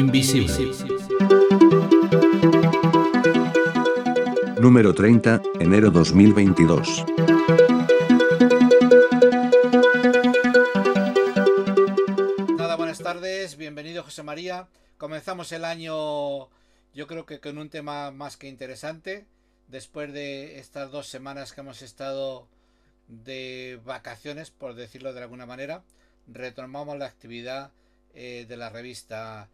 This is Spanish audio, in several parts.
Invisible. Número 30, enero 2022. Nada, buenas tardes, bienvenido José María. Comenzamos el año yo creo que con un tema más que interesante, después de estas dos semanas que hemos estado de vacaciones, por decirlo de alguna manera, retomamos la actividad eh, de la revista,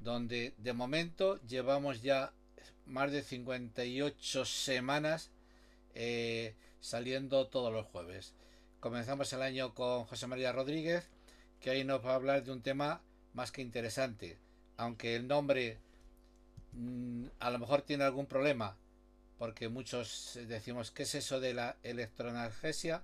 donde de momento llevamos ya más de 58 semanas eh, saliendo todos los jueves. Comenzamos el año con José María Rodríguez, que hoy nos va a hablar de un tema más que interesante, aunque el nombre mm, a lo mejor tiene algún problema, porque muchos decimos, ¿qué es eso de la electroanalgesia?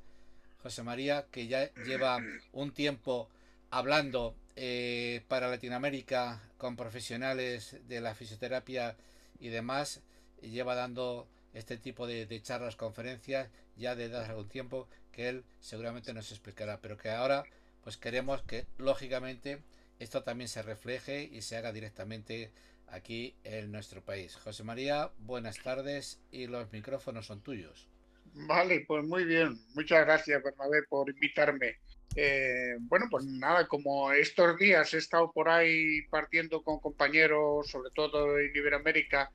José María, que ya lleva un tiempo hablando eh, para Latinoamérica con profesionales de la fisioterapia y demás, lleva dando este tipo de, charlas, conferencias ya desde hace algún tiempo que él seguramente nos explicará, pero que ahora pues queremos que lógicamente esto también se refleje y se haga directamente aquí en nuestro país. José María, buenas tardes y los micrófonos son tuyos. Vale, pues muy bien. Muchas gracias, Bernabé, por invitarme. Eh, bueno, pues nada, como estos días he estado por ahí partiendo con compañeros, sobre todo en Iberoamérica,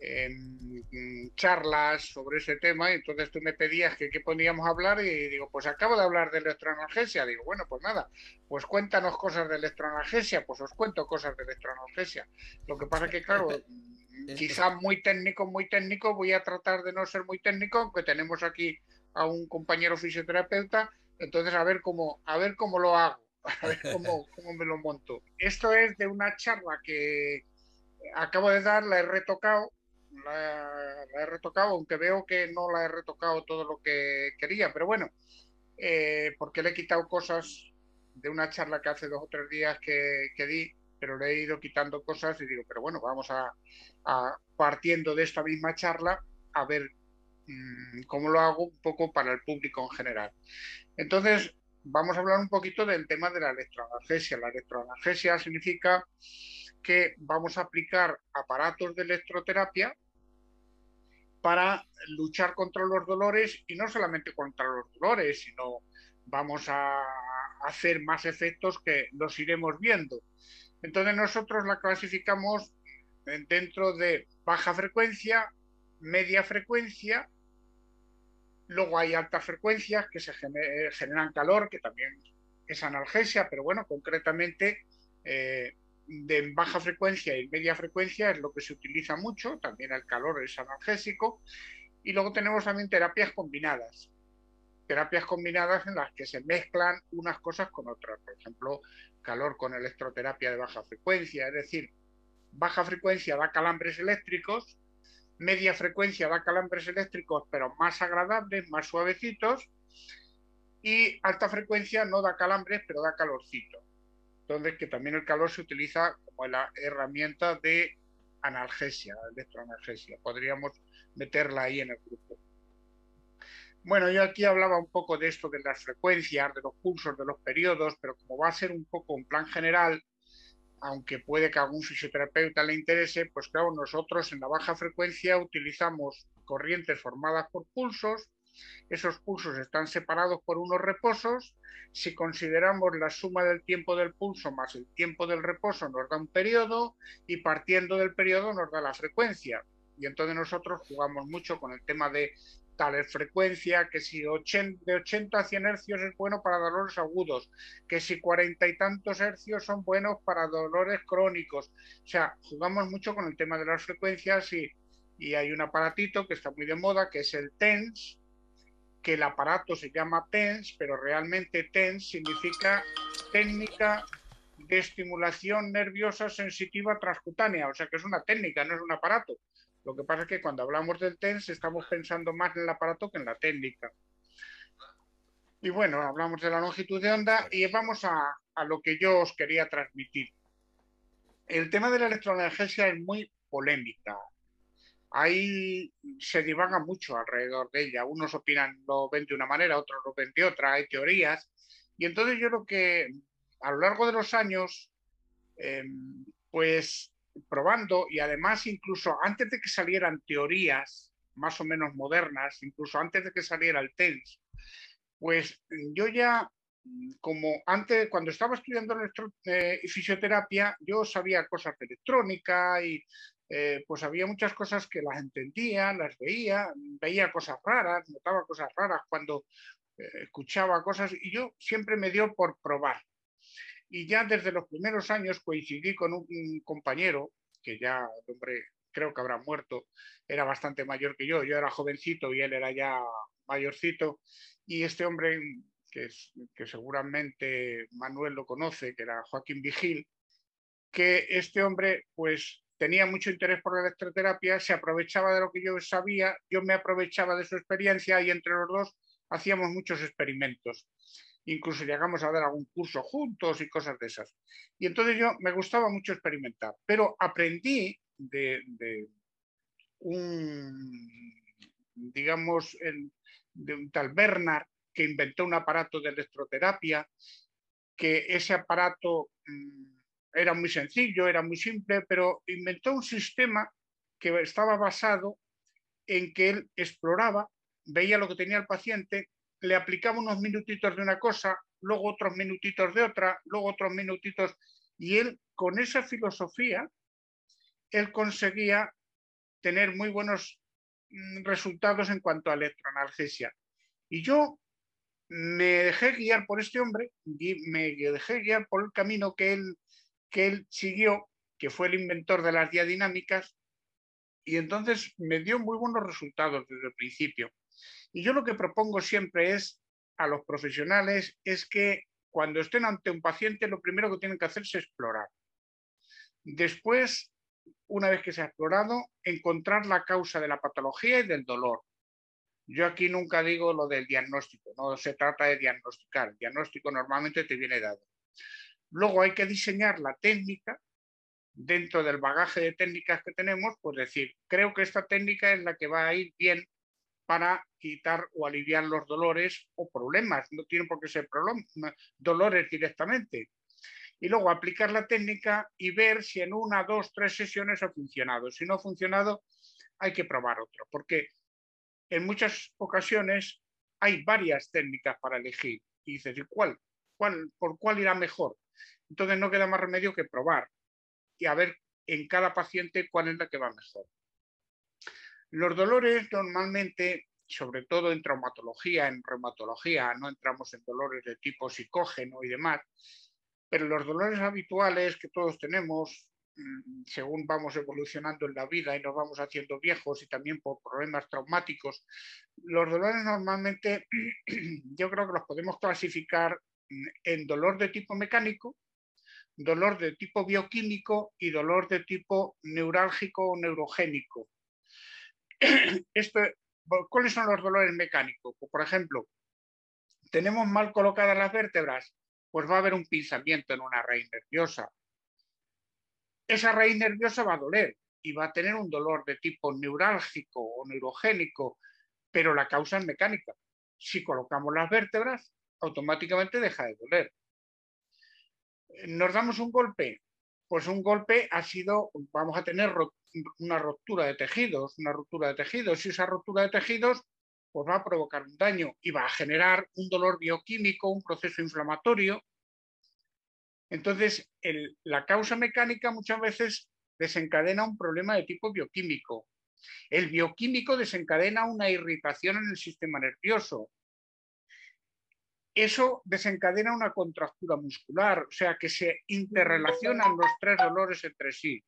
en charlas sobre ese tema, y entonces tú me pedías que qué podíamos hablar y digo, pues acabo de hablar de electroanalgesia. Digo, bueno, pues nada, pues cuéntanos cosas de electroanalgesia, pues os cuento cosas de electroanalgesia. Lo que pasa que, claro, quizá muy técnico, muy técnico, voy a tratar de no ser muy técnico, aunque tenemos aquí a un compañero fisioterapeuta, entonces a ver cómo, a ver cómo lo hago, a ver cómo, me lo monto. Esto es de una charla que acabo de dar, la he retocado la, he retocado, aunque veo que no la he retocado todo lo que quería, pero bueno, eh, porque le he quitado cosas de una charla que hace dos o tres días que, di, pero le he ido quitando cosas y digo, pero bueno, vamos a, partiendo de esta misma charla a ver mm, cómo lo hago un poco para el público en general. Entonces, vamos a hablar un poquito del tema de la electroanalgesia. La electroanalgesia significa que vamos a aplicar aparatos de electroterapia para luchar contra los dolores y no solamente contra los dolores, sino vamos a hacer más efectos que los iremos viendo. Entonces nosotros la clasificamos dentro de baja frecuencia, media frecuencia, luego hay altas frecuencias que se generan calor, que también es analgesia, pero bueno, concretamente eh, de baja frecuencia y media frecuencia es lo que se utiliza mucho, también el calor es analgésico, y luego tenemos también terapias combinadas, terapias combinadas en las que se mezclan unas cosas con otras, por ejemplo, calor con electroterapia de baja frecuencia, es decir, baja frecuencia da calambres eléctricos, media frecuencia da calambres eléctricos pero más agradables, más suavecitos, y alta frecuencia no da calambres pero da calorcito. Entonces, que también el calor se utiliza como la herramienta de analgesia, electroanalgesia. Podríamos meterla ahí en el grupo. Bueno, yo aquí hablaba un poco de esto, de las frecuencias, de los pulsos, de los periodos, pero como va a ser un poco un plan general, aunque puede que a algún fisioterapeuta le interese, pues claro, nosotros en la baja frecuencia utilizamos corrientes formadas por pulsos, esos pulsos están separados por unos reposos. Si consideramos la suma del tiempo del pulso más el tiempo del reposo nos da un periodo y partiendo del periodo nos da la frecuencia. Y entonces nosotros jugamos mucho con el tema de tal frecuencia, que si de 80 a 100 hercios es bueno para dolores agudos, que si cuarenta y tantos hercios son buenos para dolores crónicos. O sea, jugamos mucho con el tema de las frecuencias y, y hay un aparatito que está muy de moda, que es el TENS, que el aparato se llama TENS, pero realmente TENS significa técnica de estimulación nerviosa sensitiva transcutánea, o sea que es una técnica, no es un aparato. Lo que pasa es que cuando hablamos del TENS estamos pensando más en el aparato que en la técnica. Y bueno, hablamos de la longitud de onda y vamos a, a lo que yo os quería transmitir. El tema de la electroanalgesia es muy polémica ahí se divaga mucho alrededor de ella. Unos opinan, lo ven de una manera, otros lo ven de otra, hay teorías. Y entonces yo creo que a lo largo de los años, em, pues probando y además incluso antes de que salieran teorías más o menos modernas, incluso antes de que saliera el TENS, pues yo ya, como antes, cuando estaba estudiando eh, fisioterapia, yo sabía cosas de electrónica y eh, pues había muchas cosas que las entendía, las veía, veía cosas raras, notaba cosas raras cuando eh, escuchaba cosas y yo siempre me dio por probar. Y ya desde los primeros años coincidí con un, compañero, que ya, hombre, creo que habrá muerto, era bastante mayor que yo, yo era jovencito y él era ya mayorcito, y este hombre, que, que seguramente Manuel lo conoce, que era Joaquín Vigil, que este hombre pues tenía mucho interés por la electroterapia, se aprovechaba de lo que yo sabía, yo me aprovechaba de su experiencia y entre los dos hacíamos muchos experimentos. Incluso llegamos a dar algún curso juntos y cosas de esas. Y entonces yo me gustaba mucho experimentar, pero aprendí de, un, digamos, de un tal Bernard que inventó un aparato de electroterapia, que ese aparato mm, era muy sencillo, era muy simple, pero inventó un sistema que estaba basado en que él exploraba, veía lo que tenía el paciente, le aplicaba unos minutitos de una cosa, luego otros minutitos de otra, luego otros minutitos, y él con esa filosofía, él conseguía tener muy buenos mm, resultados en cuanto a electroanalgesia. Y yo me dejé guiar por este hombre, me dejé guiar por el camino que él que él siguió, que fue el inventor de las diadinámicas, y entonces me dio muy buenos resultados desde el principio. Y yo lo que propongo siempre es a los profesionales es que cuando estén ante un paciente lo primero que tienen que hacer es explorar. Después, una vez que se ha explorado, encontrar la causa de la patología y del dolor. Yo aquí nunca digo lo del diagnóstico, no se trata de diagnosticar. El diagnóstico normalmente te viene dado. Luego hay que diseñar la técnica dentro del bagaje de técnicas que tenemos, pues decir, creo que esta técnica es la que va a ir bien para quitar o aliviar los dolores o problemas. No tienen por qué ser dolores directamente. Y luego aplicar la técnica y ver si en una, dos, tres sesiones ha funcionado. Si no ha funcionado, hay que probar otro, porque en muchas ocasiones hay varias técnicas para elegir. Y dices, ¿y cuál? ¿Cuál? ¿Por cuál irá mejor? Entonces no queda más remedio que probar y a ver en cada paciente cuál es la que va mejor. Los dolores normalmente, sobre todo en traumatología, en reumatología, no entramos en dolores de tipo psicógeno y demás, pero los dolores habituales que todos tenemos, mm, según vamos evolucionando en la vida y nos vamos haciendo viejos y también por problemas traumáticos, los dolores normalmente yo creo que los podemos clasificar en dolor de tipo mecánico, dolor de tipo bioquímico y dolor de tipo neurálgico o neurogénico. ¿Cuáles son los dolores mecánicos? Pues, por ejemplo, tenemos mal colocadas las vértebras, pues va a haber un pinzamiento en una raíz nerviosa. Esa raíz nerviosa va a doler y va a tener un dolor de tipo neurálgico o neurogénico, pero la causa es mecánica. Si colocamos las vértebras, automáticamente deja de doler. ¿Nos damos un golpe? Pues un golpe ha sido, vamos a tener una ruptura de tejidos, una ruptura de tejidos, y esa ruptura de tejidos pues va a provocar un daño y va a generar un dolor bioquímico, un proceso inflamatorio. Entonces, la causa mecánica muchas veces desencadena un problema de tipo bioquímico. El bioquímico desencadena una irritación en el sistema nervioso eso desencadena una contractura muscular, o sea que se interrelacionan los tres dolores entre sí.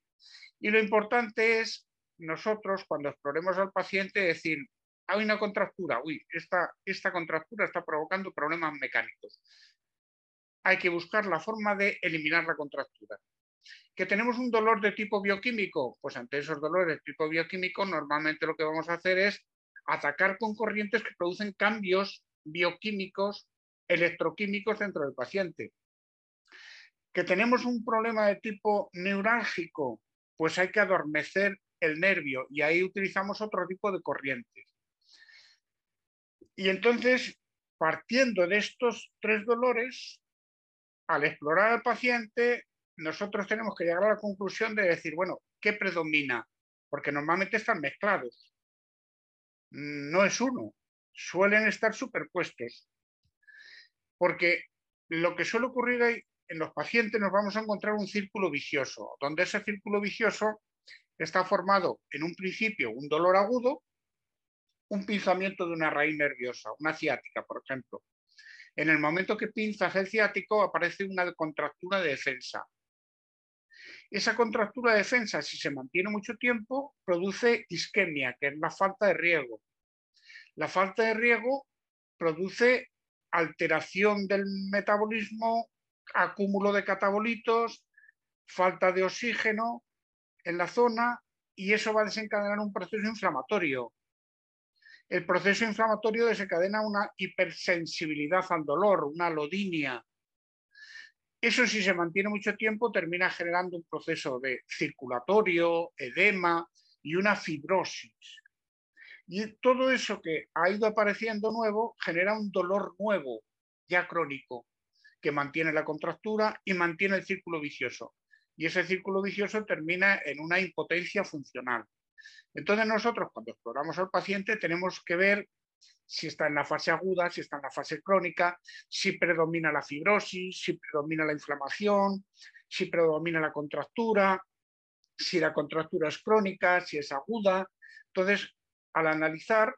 Y lo importante es nosotros, cuando exploremos al paciente, decir, hay una contractura, uy, esta, esta contractura está provocando problemas mecánicos. Hay que buscar la forma de eliminar la contractura. ¿Que tenemos un dolor de tipo bioquímico? Pues ante esos dolores de tipo bioquímico, normalmente lo que vamos a hacer es atacar con corrientes que producen cambios bioquímicos electroquímicos dentro del paciente. Que tenemos un problema de tipo neurálgico, pues hay que adormecer el nervio y ahí utilizamos otro tipo de corrientes. Y entonces, partiendo de estos tres dolores, al explorar al paciente, nosotros tenemos que llegar a la conclusión de decir, bueno, ¿qué predomina? Porque normalmente están mezclados. No es uno, suelen estar superpuestos. Porque lo que suele ocurrir ahí, en los pacientes nos vamos a encontrar un círculo vicioso, donde ese círculo vicioso está formado en un principio un dolor agudo, un pinzamiento de una raíz nerviosa, una ciática, por ejemplo. En el momento que pinzas el ciático aparece una contractura de defensa. Esa contractura de defensa, si se mantiene mucho tiempo, produce isquemia, que es la falta de riego. La falta de riego produce alteración del metabolismo, acúmulo de catabolitos, falta de oxígeno en la zona y eso va a desencadenar un proceso inflamatorio. El proceso inflamatorio desencadena una hipersensibilidad al dolor, una lodinia. Eso si se mantiene mucho tiempo termina generando un proceso de circulatorio, edema y una fibrosis. Y todo eso que ha ido apareciendo nuevo genera un dolor nuevo, ya crónico, que mantiene la contractura y mantiene el círculo vicioso. Y ese círculo vicioso termina en una impotencia funcional. Entonces nosotros cuando exploramos al paciente tenemos que ver si está en la fase aguda, si está en la fase crónica, si predomina la fibrosis, si predomina la inflamación, si predomina la contractura, si la contractura es crónica, si es aguda. Entonces, al analizar,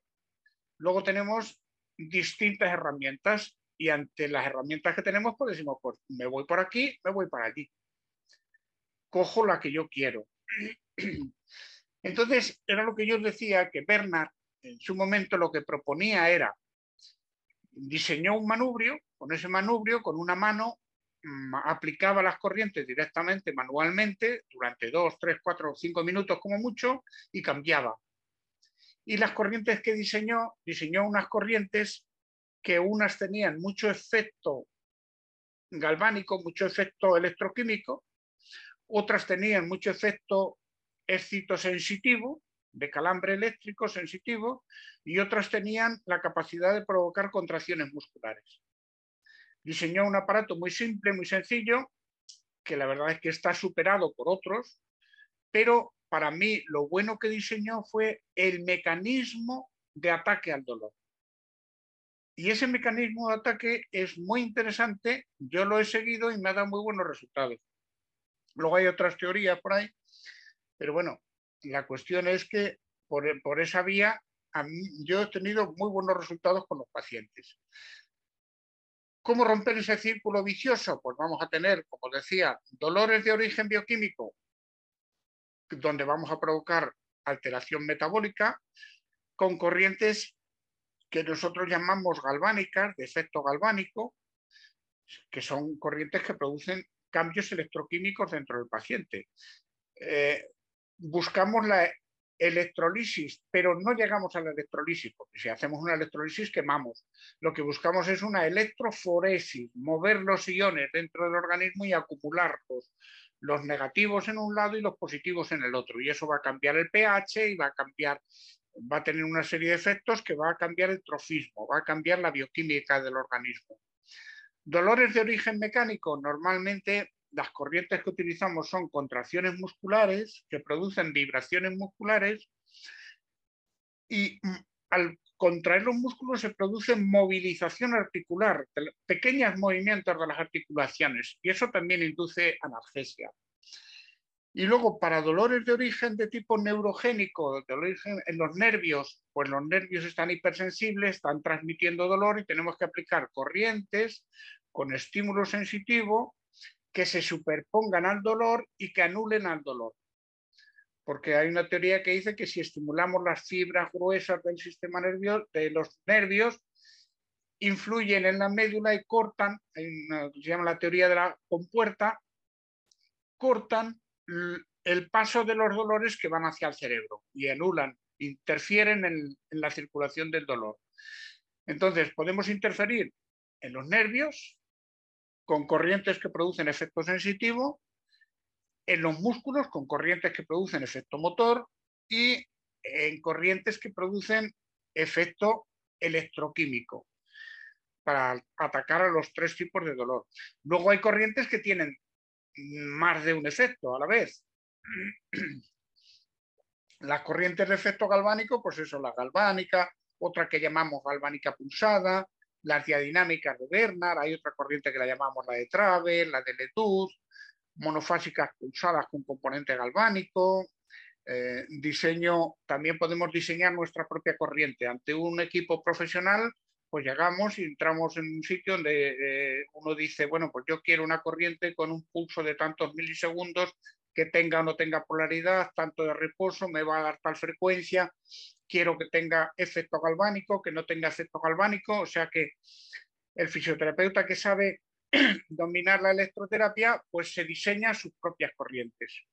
luego tenemos distintas herramientas y ante las herramientas que tenemos, pues decimos, pues me voy por aquí, me voy para allí. Cojo la que yo quiero. Entonces, era lo que yo decía, que Bernard en su momento lo que proponía era, diseñó un manubrio, con ese manubrio, con una mano, mm, aplicaba las corrientes directamente, manualmente, durante dos, tres, cuatro cinco minutos como mucho, y cambiaba. Y las corrientes que diseñó, diseñó unas corrientes que unas tenían mucho efecto galvánico, mucho efecto electroquímico, otras tenían mucho efecto excitosensitivo, de calambre eléctrico sensitivo, y otras tenían la capacidad de provocar contracciones musculares. Diseñó un aparato muy simple, muy sencillo, que la verdad es que está superado por otros, pero para mí lo bueno que diseñó fue el mecanismo de ataque al dolor. Y ese mecanismo de ataque es muy interesante, yo lo he seguido y me ha dado muy buenos resultados. Luego hay otras teorías por ahí pero bueno, la cuestión es que por, esa vía yo he tenido muy buenos resultados con los pacientes. ¿Cómo romper ese círculo vicioso? Pues vamos a tener, como decía, dolores de origen bioquímico, donde vamos a provocar alteración metabólica, con corrientes que nosotros llamamos galvánicas, de efecto galvánico, que son corrientes que producen cambios electroquímicos dentro del paciente. Eh, buscamos la electrolisis, pero no llegamos a la electrolisis, porque si hacemos una electrolisis quemamos. Lo que buscamos es una electroforesis, mover los iones dentro del organismo y acumularlos, los negativos en un lado y los positivos en el otro. Y eso va a cambiar el pH y va a cambiar, va a tener una serie de efectos que va a cambiar el trofismo, va a cambiar la bioquímica del organismo. Dolores de origen mecánico, normalmente las corrientes que utilizamos son contracciones musculares que producen vibraciones musculares y mm, al contraer los músculos se produce movilización articular, pequeños movimientos de las articulaciones y eso también induce analgesia. Y luego, para dolores de origen de tipo neurogénico, de origen en los nervios, pues los nervios están hipersensibles, están transmitiendo dolor y tenemos que aplicar corrientes con estímulo sensitivo que se superpongan al dolor y que anulen al dolor. Porque hay una teoría que dice que si estimulamos las fibras gruesas del sistema nervioso, de los nervios, influyen en la médula y cortan, se llama la teoría de la compuerta, cortan el paso de los dolores que van hacia el cerebro y anulan, interfieren en la circulación del dolor. Entonces, podemos interferir en los nervios, con corrientes que producen efecto sensitivo, en los músculos con corrientes que producen efecto motor y en corrientes que producen efecto electroquímico para atacar a los tres tipos de dolor. Luego hay corrientes que tienen más de un efecto a la vez. Las corrientes de efecto galvánico, pues eso, la galvánica, otra que llamamos galvánica pulsada, las diadinámicas de Bernard, hay otra corriente que la llamamos la de Trave, la de Ledoux, monofásicas pulsadas con componente galvánico, eh, diseño, también podemos diseñar nuestra propia corriente. Ante un equipo profesional, pues llegamos y entramos en un sitio donde eh, uno dice, bueno, pues yo quiero una corriente con un pulso de tantos milisegundos que tenga o no tenga polaridad, tanto de reposo, me va a dar tal frecuencia, quiero que tenga efecto galvánico, que no tenga efecto galvánico, o sea que el fisioterapeuta que sabe dominar la electroterapia, pues se diseña sus propias corrientes.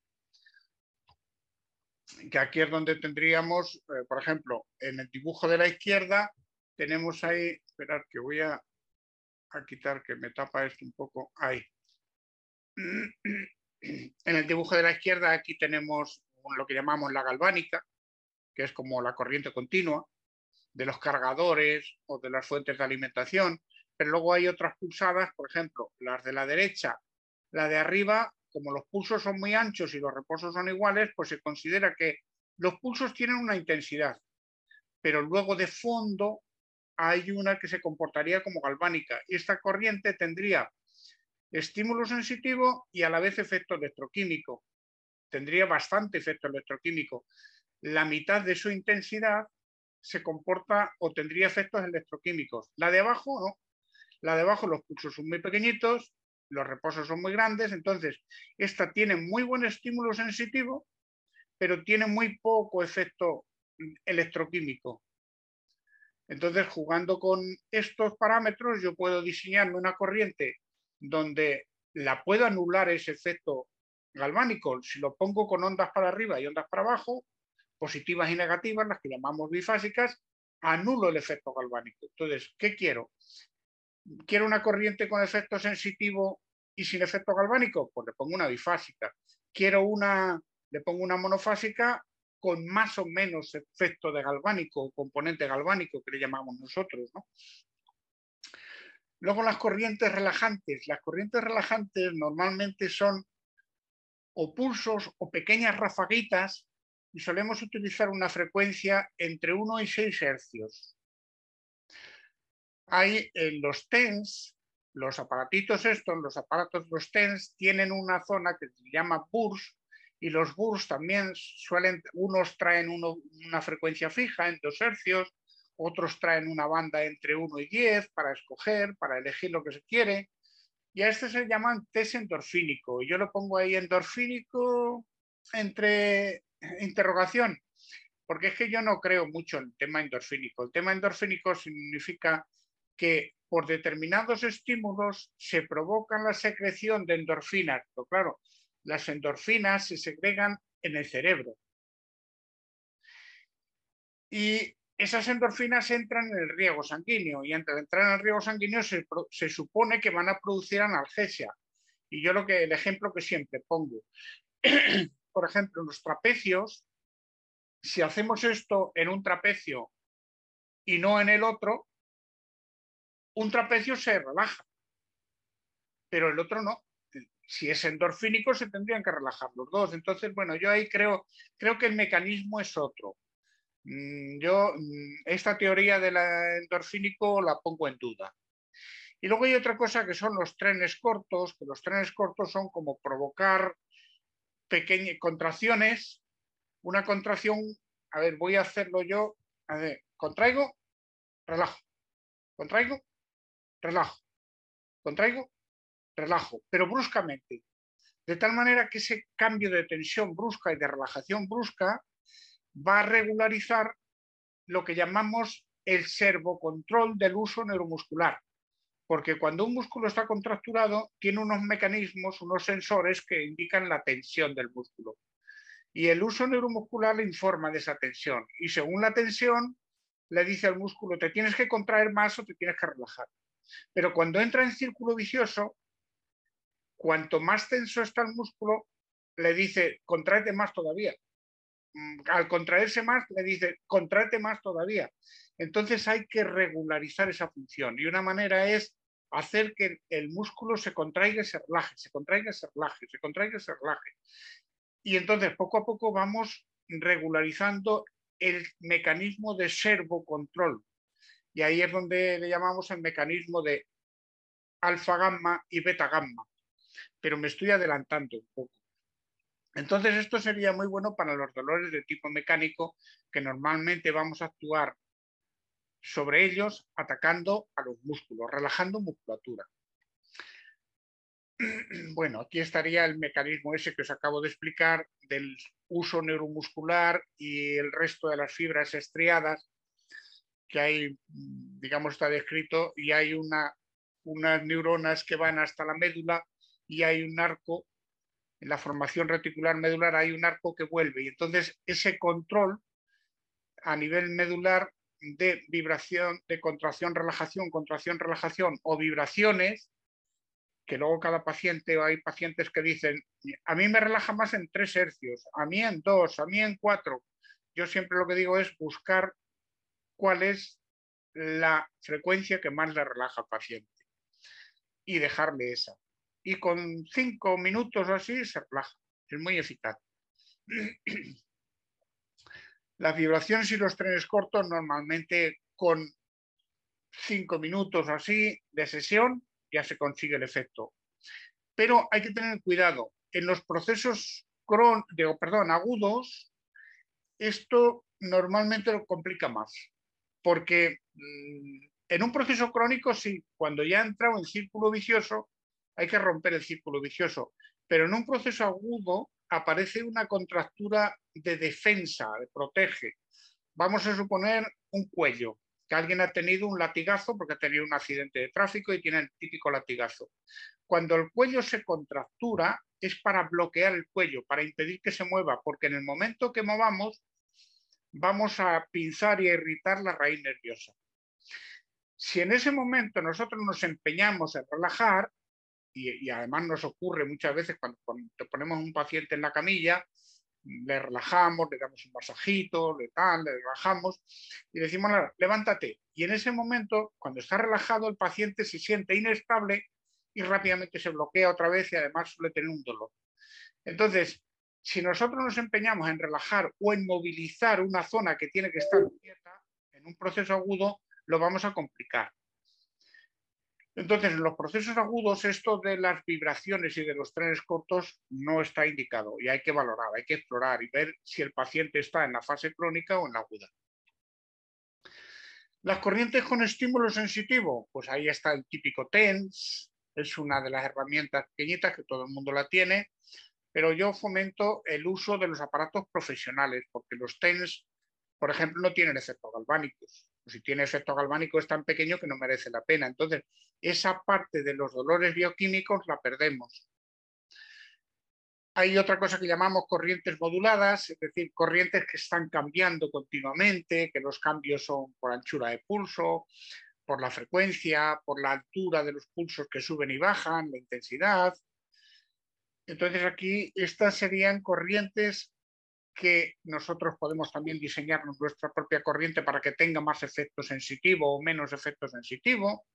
Que aquí es donde tendríamos, eh, por ejemplo, en el dibujo de la izquierda, tenemos ahí, esperad que voy a, a quitar que me tapa esto un poco, ahí. En el dibujo de la izquierda aquí tenemos lo que llamamos la galvánica, que es como la corriente continua de los cargadores o de las fuentes de alimentación, pero luego hay otras pulsadas, por ejemplo, las de la derecha, la de arriba, como los pulsos son muy anchos y los reposos son iguales, pues se considera que los pulsos tienen una intensidad, pero luego de fondo hay una que se comportaría como galvánica y esta corriente tendría estímulo sensitivo y a la vez efecto electroquímico. Tendría bastante efecto electroquímico. La mitad de su intensidad se comporta o tendría efectos electroquímicos. La de abajo no. La de abajo los pulsos son muy pequeñitos, los reposos son muy grandes, entonces esta tiene muy buen estímulo sensitivo, pero tiene muy poco efecto electroquímico. Entonces, jugando con estos parámetros, yo puedo diseñarme una corriente donde la puedo anular ese efecto galvánico. Si lo pongo con ondas para arriba y ondas para abajo, positivas y negativas, las que llamamos bifásicas, anulo el efecto galvánico. Entonces, ¿qué quiero? ¿Quiero una corriente con efecto sensitivo y sin efecto galvánico? Pues le pongo una bifásica. ¿Quiero una, le pongo una monofásica con más o menos efecto de galvánico componente galvánico que le llamamos nosotros, ¿no? Luego las corrientes relajantes. Las corrientes relajantes normalmente son o pulsos o pequeñas rafaguitas y solemos utilizar una frecuencia entre 1 y 6 hercios. Hay en los TENS, los aparatitos estos, los aparatos los TENS, tienen una zona que se llama BURS y los BURS también suelen, unos traen una frecuencia fija en 2 hercios, otros traen una banda entre 1 y 10 para escoger, para elegir lo que se quiere. Y a este se llaman test endorfínico. Yo lo pongo ahí endorfínico entre interrogación, porque es que yo no creo mucho en el tema endorfínico. El tema endorfínico significa que por determinados estímulos se provoca la secreción de endorfinas. Pero claro, las endorfinas se segregan en el cerebro. Y esas endorfinas entran en el riego sanguíneo y entre entrar en el riego sanguíneo se, se, supone que van a producir analgesia. Y yo lo que el ejemplo que siempre pongo, por ejemplo, en los trapecios, si hacemos esto en un trapecio y no en el otro, un trapecio se relaja, pero el otro no. Si es endorfínico, se tendrían que relajar los dos. Entonces, bueno, yo ahí creo, creo que el mecanismo es otro. Mm, yo mm, esta teoría del endorfínico la pongo en duda. Y luego hay otra cosa que son los trenes cortos, que los trenes cortos son como provocar pequeñas contracciones, una contracción, a ver, voy a hacerlo yo, a ver, contraigo, relajo, contraigo, relajo, contraigo, relajo, pero bruscamente, de tal manera que ese cambio de tensión brusca y de relajación brusca va a regularizar lo que llamamos el servocontrol del uso neuromuscular. Porque cuando un músculo está contracturado, tiene unos mecanismos, unos sensores que indican la tensión del músculo. Y el uso neuromuscular le informa de esa tensión. Y según la tensión, le dice al músculo, te tienes que contraer más o te tienes que relajar. Pero cuando entra en círculo vicioso, cuanto más tenso está el músculo, le dice, contraete más todavía. Mm, al contraerse más, le dice, contrate más todavía. Entonces hay que regularizar esa función y una manera es hacer que el músculo se contraiga y se relaje, se contraiga y se relaje, se contraiga y se relaje. Y entonces poco a poco vamos regularizando el mecanismo de servocontrol. Y ahí es donde le llamamos el mecanismo de alfa gamma y beta gamma. Pero me estoy adelantando un poco. Entonces esto sería muy bueno para los dolores de tipo mecánico que normalmente vamos a actuar sobre ellos atacando a los músculos, relajando musculatura. Bueno, aquí estaría el mecanismo ese que os acabo de explicar del uso neuromuscular y el resto de las fibras estriadas que hay, digamos, está descrito y hay una, unas neuronas que van hasta la médula y hay un arco, en la formación reticular medular hay un arco que vuelve y entonces ese control a nivel medular de vibración, de contracción, relajación, contracción, relajación o vibraciones, que luego cada paciente, o hay pacientes que dicen, a mí me relaja más en tres hercios, a mí en dos, a mí en cuatro. Yo siempre lo que digo es buscar cuál es la frecuencia que más le relaja al paciente y dejarle esa. Y con cinco minutos así se relaja. Es muy eficaz. Las vibraciones y los trenes cortos normalmente con cinco minutos así de sesión ya se consigue el efecto. Pero hay que tener cuidado. En los procesos perdón, agudos, esto normalmente lo complica más. Porque mm, en un proceso crónico, sí, cuando ya ha entrado en círculo vicioso, hay que romper el círculo vicioso. Pero en un proceso agudo, aparece una contractura de defensa, de protege. Vamos a suponer un cuello, que alguien ha tenido un latigazo porque ha tenido un accidente de tráfico y tiene el típico latigazo. Cuando el cuello se contractura es para bloquear el cuello, para impedir que se mueva, porque en el momento que movamos vamos a pinzar y a irritar la raíz nerviosa. Si en ese momento nosotros nos empeñamos en relajar, y, además nos ocurre muchas veces cuando, ponemos un paciente en la camilla, le relajamos, le damos un masajito, le tal, le relajamos y decimos, levántate. Y en ese momento, cuando está relajado, el paciente se siente inestable y rápidamente se bloquea otra vez y además suele tener un dolor. Entonces, si nosotros nos empeñamos en relajar o en movilizar una zona que tiene que estar quieta en un proceso agudo, lo vamos a complicar. Entonces, en los procesos agudos, esto de las vibraciones y de los trenes cortos no está indicado y hay que valorar, hay que explorar y ver si el paciente está en la fase crónica o en la aguda. Las corrientes con estímulo sensitivo, pues ahí está el típico TENS, es una de las herramientas pequeñitas que todo el mundo la tiene, pero yo fomento el uso de los aparatos profesionales, porque los TENS, por ejemplo, no tienen efectos galvánicos si tiene efecto galvánico es tan pequeño que no merece la pena. Entonces, esa parte de los dolores bioquímicos la perdemos. Hay otra cosa que llamamos corrientes moduladas, es decir, corrientes que están cambiando continuamente, que los cambios son por anchura de pulso, por la frecuencia, por la altura de los pulsos que suben y bajan, la intensidad. Entonces aquí estas serían corrientes que nosotros podemos también diseñarnos nuestra propia corriente para que tenga más efecto sensitivo o menos efecto sensitivo.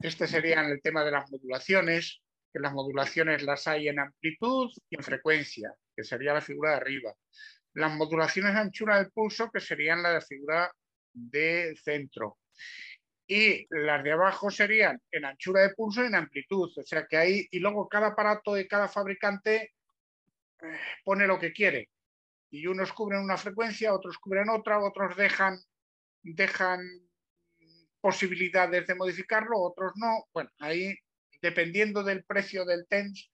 Este sería el tema de las modulaciones, que las modulaciones las hay en amplitud y en frecuencia, que sería la figura de arriba. Las modulaciones de anchura del pulso, que serían la de figura de centro. Y las de abajo serían en anchura de pulso y en amplitud. O sea que hay, y luego cada aparato de cada fabricante pone lo que quiere. Y unos cubren una frecuencia, otros cubren otra, otros dejan, dejan posibilidades de modificarlo, otros no. Bueno, ahí dependiendo del precio del TENS,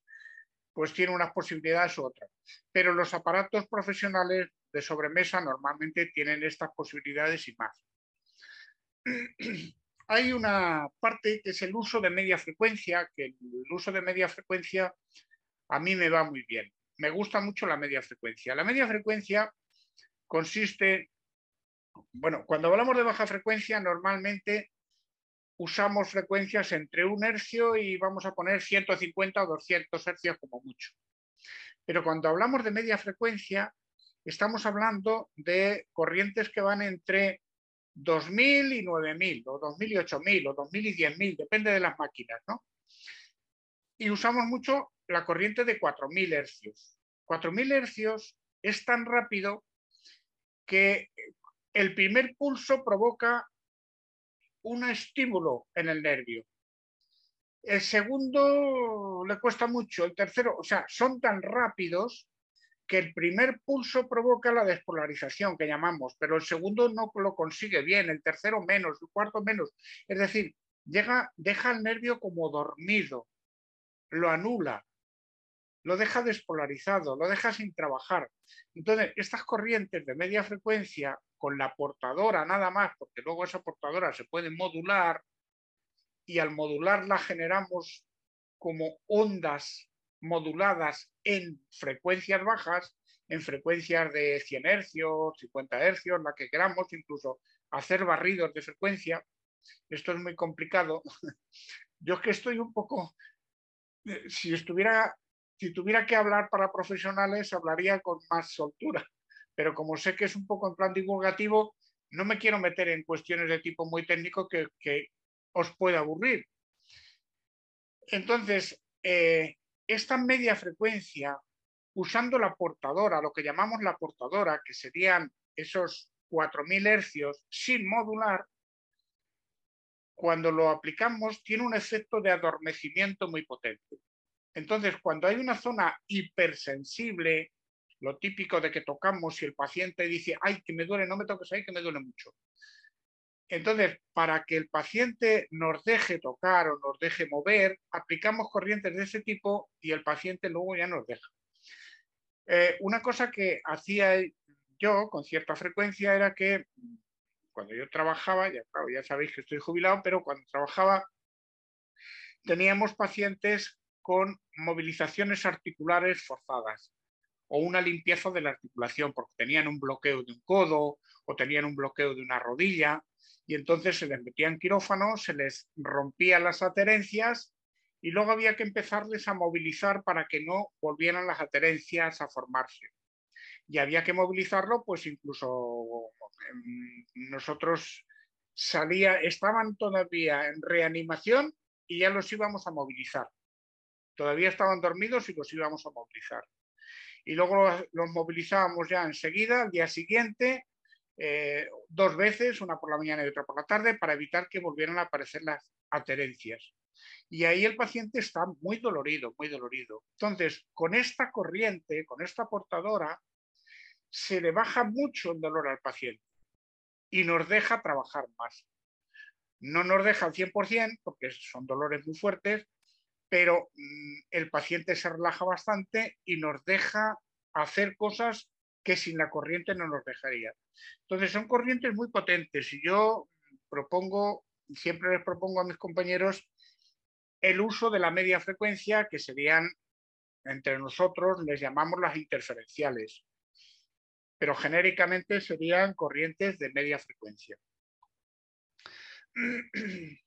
pues tiene unas posibilidades u otras. Pero los aparatos profesionales de sobremesa normalmente tienen estas posibilidades y más. Hay una parte que es el uso de media frecuencia, que el uso de media frecuencia a mí me va muy bien me gusta mucho la media frecuencia. La media frecuencia consiste, bueno, cuando hablamos de baja frecuencia, normalmente usamos frecuencias entre un hercio y vamos a poner 150 o 200 hercios como mucho. Pero cuando hablamos de media frecuencia, estamos hablando de corrientes que van entre 2.000 y 9.000, o 2.000 y 8.000, o 2.000 y 10.000, depende de las máquinas, ¿no? Y usamos mucho la corriente de 4.000 hercios. 4.000 hercios es tan rápido que el primer pulso provoca un estímulo en el nervio. El segundo le cuesta mucho, el tercero, o sea, son tan rápidos que el primer pulso provoca la despolarización que llamamos, pero el segundo no lo consigue bien, el tercero menos, el cuarto menos. Es decir, llega, deja el nervio como dormido, lo anula, lo deja despolarizado, lo deja sin trabajar. Entonces, estas corrientes de media frecuencia con la portadora nada más, porque luego esa portadora se puede modular y al modularla generamos como ondas moduladas en frecuencias bajas, en frecuencias de 100 hercios, 50 hercios, la que queramos, incluso hacer barridos de frecuencia. Esto es muy complicado. Yo es que estoy un poco, eh, si estuviera, si tuviera que hablar para profesionales, hablaría con más soltura, pero como sé que es un poco en plan divulgativo, no me quiero meter en cuestiones de tipo muy técnico que, os pueda aburrir. Entonces, eh, esta media frecuencia, usando la portadora, lo que llamamos la portadora, que serían esos 4.000 hercios sin modular, cuando lo aplicamos tiene un efecto de adormecimiento muy potente. Entonces, cuando hay una zona hipersensible, lo típico de que tocamos y el paciente dice, ay, que me duele, no me toques ahí, que me duele mucho. Entonces, para que el paciente nos deje tocar o nos deje mover, aplicamos corrientes de ese tipo y el paciente luego ya nos deja. Eh, una cosa que hacía yo con cierta frecuencia era que cuando yo trabajaba, ya, ya sabéis que estoy jubilado, pero cuando trabajaba teníamos pacientes con movilizaciones articulares forzadas o una limpieza de la articulación porque tenían un bloqueo de un codo o tenían un bloqueo de una rodilla y entonces se les metía en quirófano, se les rompían las adherencias y luego había que empezarles a movilizar para que no volvieran las adherencias a formarse. Y había que movilizarlo, pues incluso em, nosotros salía, estaban todavía en reanimación y ya los íbamos a movilizar. Todavía estaban dormidos y los íbamos a movilizar. Y luego los movilizábamos ya enseguida, al día siguiente, eh, dos veces, una por la mañana y otra por la tarde, para evitar que volvieran a aparecer las adherencias. Y ahí el paciente está muy dolorido, muy dolorido. Entonces, con esta corriente, con esta portadora, se le baja mucho el dolor al paciente y nos deja trabajar más. No nos deja al 100% porque son dolores muy fuertes, pero mm, el paciente se relaja bastante y nos deja hacer cosas que sin la corriente no nos dejaría. Entonces son corrientes muy potentes y yo propongo, siempre les propongo a mis compañeros el uso de la media frecuencia, que serían, entre nosotros, les llamamos las interferenciales, pero genéricamente serían corrientes de media frecuencia.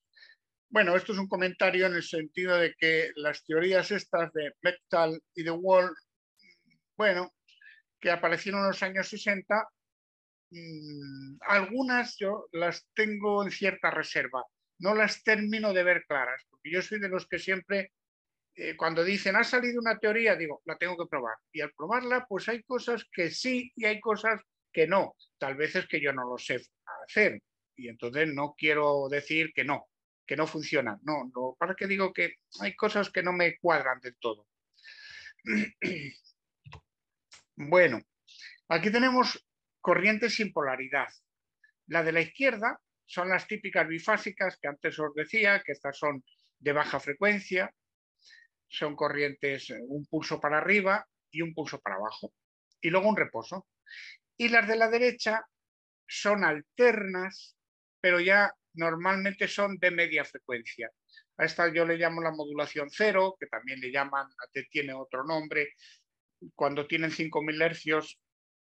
Bueno, esto es un comentario en el sentido de que las teorías estas de Bechtel y de Wall, bueno, que aparecieron en los años 60, mm, algunas yo las tengo en cierta reserva, no las termino de ver claras, porque yo soy de los que siempre, eh, cuando dicen ha salido una teoría, digo, la tengo que probar. Y al probarla, pues hay cosas que sí y hay cosas que no. Tal vez es que yo no lo sé hacer y entonces no quiero decir que no, que no funcionan. No, no, para que digo que hay cosas que no me cuadran del todo. Bueno, aquí tenemos corrientes sin polaridad. La de la izquierda son las típicas bifásicas que antes os decía, que estas son de baja frecuencia, son corrientes, eh, un pulso para arriba y un pulso para abajo, y luego un reposo. Y las de la derecha son alternas, pero ya normalmente son de media frecuencia. A esta yo le llamo la modulación cero, que también le llaman, tiene otro nombre, cuando tienen 5.000 hercios,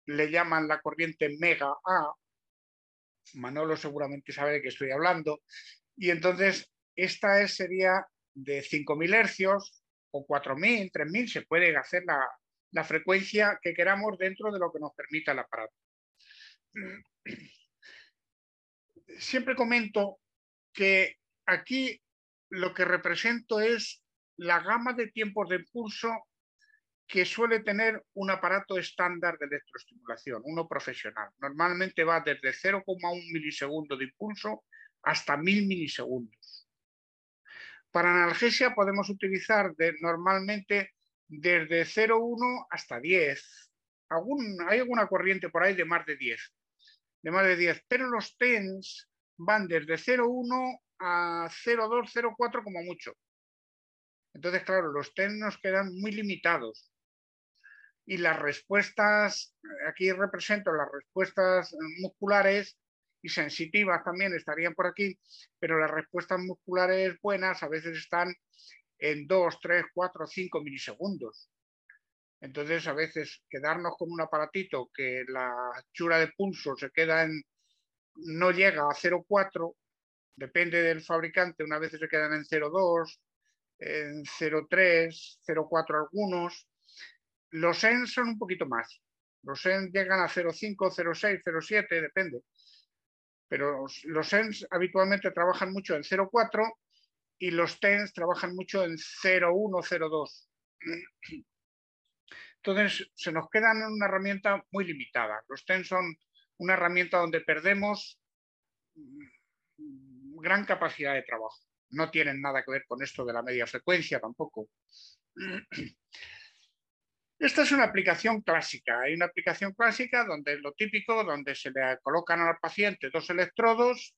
le llaman la corriente mega A. Manolo seguramente sabe de qué estoy hablando. Y entonces, esta es, sería de 5.000 hercios o 4.000, 3.000, se puede hacer la, la frecuencia que queramos dentro de lo que nos permita el aparato. siempre comento que aquí lo que represento es la gama de tiempos de pulso que suele tener un aparato estándar de electroestimulación, uno profesional. Normalmente va desde 0,1 milisegundo de impulso hasta 1000 milisegundos. Para analgesia podemos utilizar normalmente desde 0,1 hasta 10. hay alguna corriente por ahí de más de 10. De más de 10. Pero los TENS van desde 0,1 a 0,2, 0,4 como mucho. Entonces, claro, los TENS nos quedan muy limitados y las respuestas, aquí represento las respuestas musculares y sensitivas también estarían por aquí, pero las respuestas musculares buenas a veces están en 2, 3, 4, 5 milisegundos. Entonces, a veces quedarnos con un aparatito que la chura de pulso se queda en, no llega a 0,4, depende del fabricante, una vez se quedan en 0,2, en 0,3, 0,4 algunos, los ENS son un poquito más. Los ENS llegan a 0,5, 0,6, 0,7, depende. Pero los ENS habitualmente trabajan mucho en 0,4 y los TENS trabajan mucho en 0,1, 0,2. Entonces, se nos quedan en una herramienta muy limitada. Los TENS son una herramienta donde perdemos gran capacidad de trabajo. No tienen nada que ver con esto de la media frecuencia tampoco. Esta es una aplicación clásica. Hay una aplicación clásica donde lo típico, donde se le colocan al paciente dos electrodos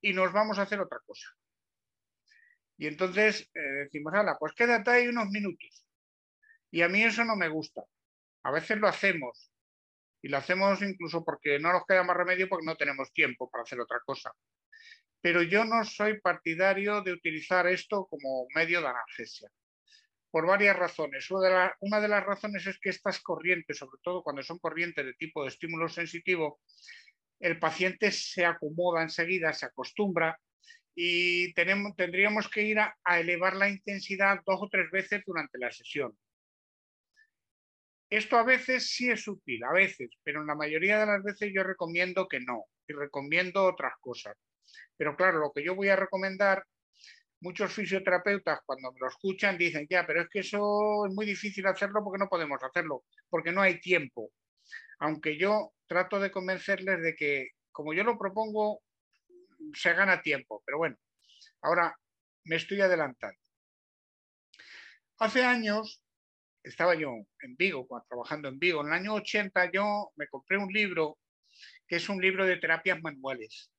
y nos vamos a hacer otra cosa. Y entonces eh, decimos, ala, pues quédate ahí unos minutos. Y a mí eso no me gusta. A veces lo hacemos. Y lo hacemos incluso porque no nos queda más remedio porque no tenemos tiempo para hacer otra cosa. Pero yo no soy partidario de utilizar esto como medio de analgesia por varias razones. Una de, las razones es que estas corrientes, sobre todo cuando son corrientes de tipo de estímulo sensitivo, el paciente se acomoda enseguida, se acostumbra y tenemos, tendríamos que ir a, elevar la intensidad dos o tres veces durante la sesión. Esto a veces sí es útil, a veces, pero en la mayoría de las veces yo recomiendo que no, y recomiendo otras cosas. Pero claro, lo que yo voy a recomendar muchos fisioterapeutas cuando me lo escuchan dicen, ya, pero es que eso es muy difícil hacerlo porque no podemos hacerlo, porque no hay tiempo. Aunque yo trato de convencerles de que, como yo lo propongo, se gana tiempo. Pero bueno, ahora me estoy adelantando. Hace años, estaba yo en Vigo, trabajando en Vigo, en el año 80 yo me compré un libro que es un libro de terapias manuales.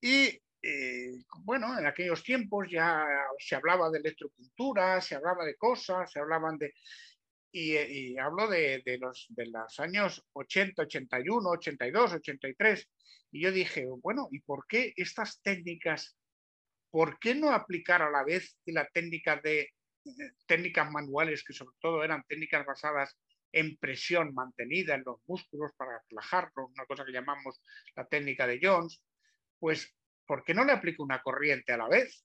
Y eh, bueno, en aquellos tiempos ya se hablaba de electrocultura, se hablaba de cosas, se hablaban de... Y, hablo de, los, de los años 80, 81, 82, 83. Y yo dije, bueno, ¿y por qué estas técnicas, por qué no aplicar a la vez la técnica de técnicas manuales, que sobre todo eran técnicas basadas en presión mantenida en los músculos para relajarlos, una cosa que llamamos la técnica de Jones, pues ¿por qué no le aplico una corriente a la vez?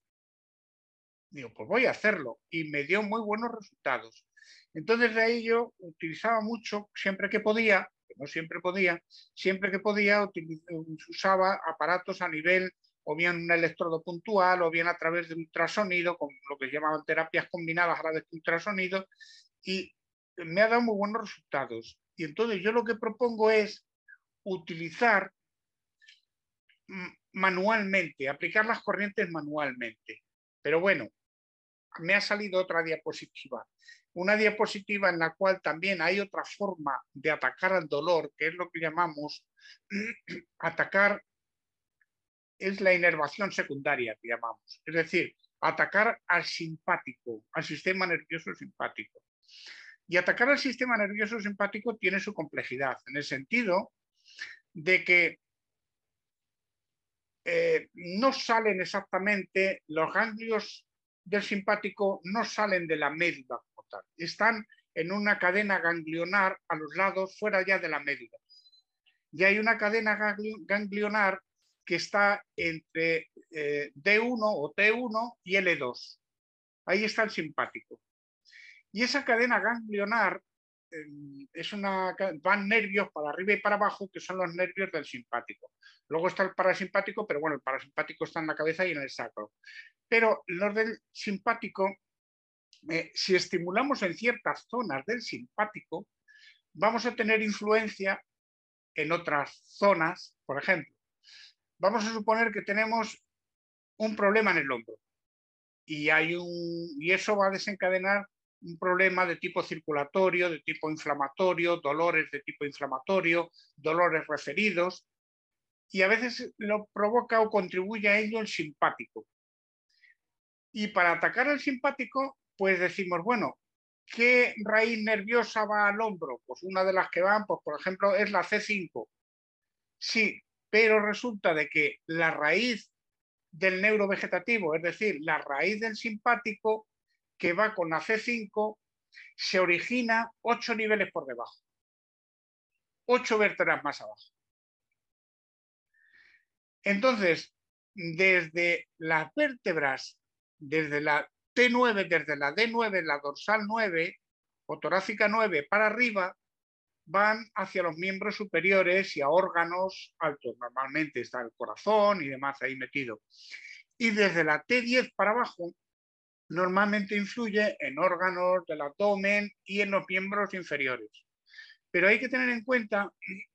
Digo, pues voy a hacerlo. Y me dio muy buenos resultados. Entonces de ahí yo utilizaba mucho, siempre que podía, no siempre podía, siempre que podía usaba aparatos a nivel o bien un electrodo puntual o bien a través de ultrasonido, con lo que llamaban terapias combinadas a la vez que ultrasonido, y me ha dado muy buenos resultados. Y entonces yo lo que propongo es utilizar manualmente, aplicar las corrientes manualmente. Pero bueno, me ha salido otra diapositiva. Una diapositiva en la cual también hay otra forma de atacar al dolor, que es lo que llamamos atacar, es la inervación secundaria, que llamamos. Es decir, atacar al simpático, al sistema nervioso simpático. Y atacar al sistema nervioso simpático tiene su complejidad, en el sentido de que eh, no salen exactamente, los ganglios del simpático no salen de la médula como están en una cadena ganglionar a los lados, fuera ya de la médula. Y hay una cadena ganglionar que está entre eh, D1 o T1 y L2. Ahí está el simpático. Y esa cadena ganglionar es una, van nervios para arriba y para abajo, que son los nervios del simpático. Luego está el parasimpático, pero bueno, el parasimpático está en la cabeza y en el sacro. Pero los del simpático, eh, si estimulamos en ciertas zonas del simpático, vamos a tener influencia en otras zonas. Por ejemplo, vamos a suponer que tenemos un problema en el hombro y, hay un, y eso va a desencadenar un problema de tipo circulatorio, de tipo inflamatorio, dolores de tipo inflamatorio, dolores referidos, y a veces lo provoca o contribuye a ello el simpático. Y para atacar al simpático, pues decimos, bueno, ¿qué raíz nerviosa va al hombro? Pues una de las que van, pues por ejemplo, es la C5. Sí, pero resulta de que la raíz del neurovegetativo, es decir, la raíz del simpático, que va con la C5 se origina ocho niveles por debajo, ocho vértebras más abajo. Entonces, desde las vértebras, desde la T9, desde la D9, la dorsal 9 o torácica 9 para arriba, van hacia los miembros superiores y a órganos altos. Normalmente está el corazón y demás ahí metido. Y desde la T10 para abajo normalmente influye en órganos del abdomen y en los miembros inferiores. Pero hay que tener en cuenta,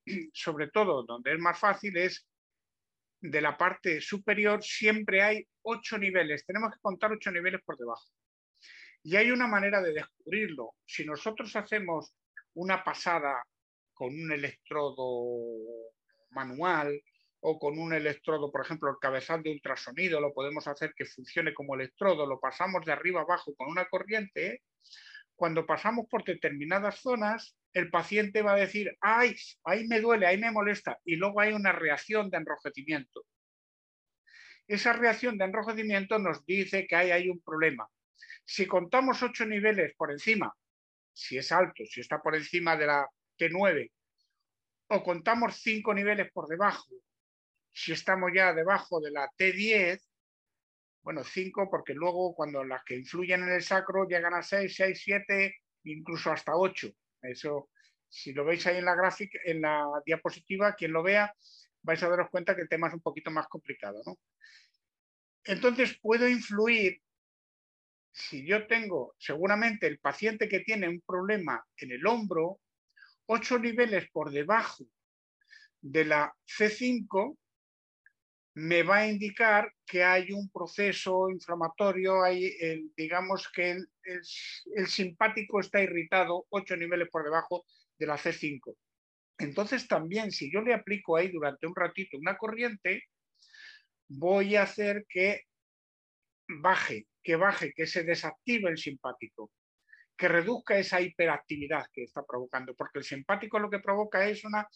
sobre todo donde es más fácil, es de la parte superior siempre hay ocho niveles. Tenemos que contar ocho niveles por debajo. Y hay una manera de descubrirlo. Si nosotros hacemos una pasada con un electrodo manual o con un electrodo, por ejemplo, el cabezal de ultrasonido, lo podemos hacer que funcione como electrodo, lo pasamos de arriba abajo con una corriente, cuando pasamos por determinadas zonas, el paciente va a decir, ay, ahí me duele, ahí me molesta, y luego hay una reacción de enrojecimiento. Esa reacción de enrojecimiento nos dice que hay, hay un problema. Si contamos ocho niveles por encima, si es alto, si está por encima de la T9, o contamos cinco niveles por debajo, si estamos ya debajo de la T10, bueno, 5, porque luego cuando las que influyen en el sacro llegan a 6, 6, 7, incluso hasta 8. Eso, si lo veis ahí en la gráfica, en la diapositiva, quien lo vea, vais a daros cuenta que el tema es un poquito más complicado. Entonces, puedo influir, si yo tengo, seguramente el paciente que tiene un problema en el hombro, 8 niveles por debajo de la C5, me va a indicar que hay un proceso inflamatorio, hay, digamos que el, simpático está irritado ocho niveles por debajo de la C5. Entonces también si yo le aplico ahí durante un ratito una corriente, voy a hacer que baje, que baje, que se desactive el simpático, que reduzca esa hiperactividad que está provocando, porque el simpático lo que provoca es una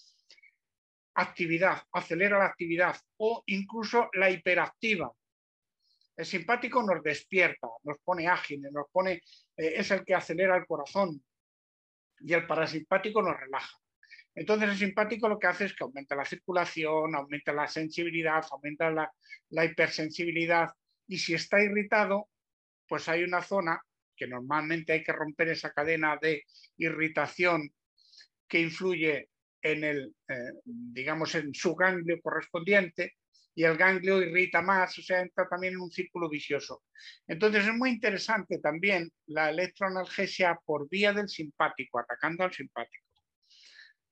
actividad, acelera la actividad o incluso la hiperactiva. El simpático nos despierta, nos pone ágiles, nos pone, eh, es el que acelera el corazón y el parasimpático nos relaja. Entonces el simpático lo que hace es que aumenta la circulación, aumenta la sensibilidad, aumenta la, la hipersensibilidad y si está irritado, pues hay una zona que normalmente hay que romper esa cadena de irritación que influye en el, eh, digamos, en su ganglio correspondiente y el ganglio irrita más, o sea, entra también en un círculo vicioso. Entonces es muy interesante también la electroanalgesia por vía del simpático, atacando al simpático.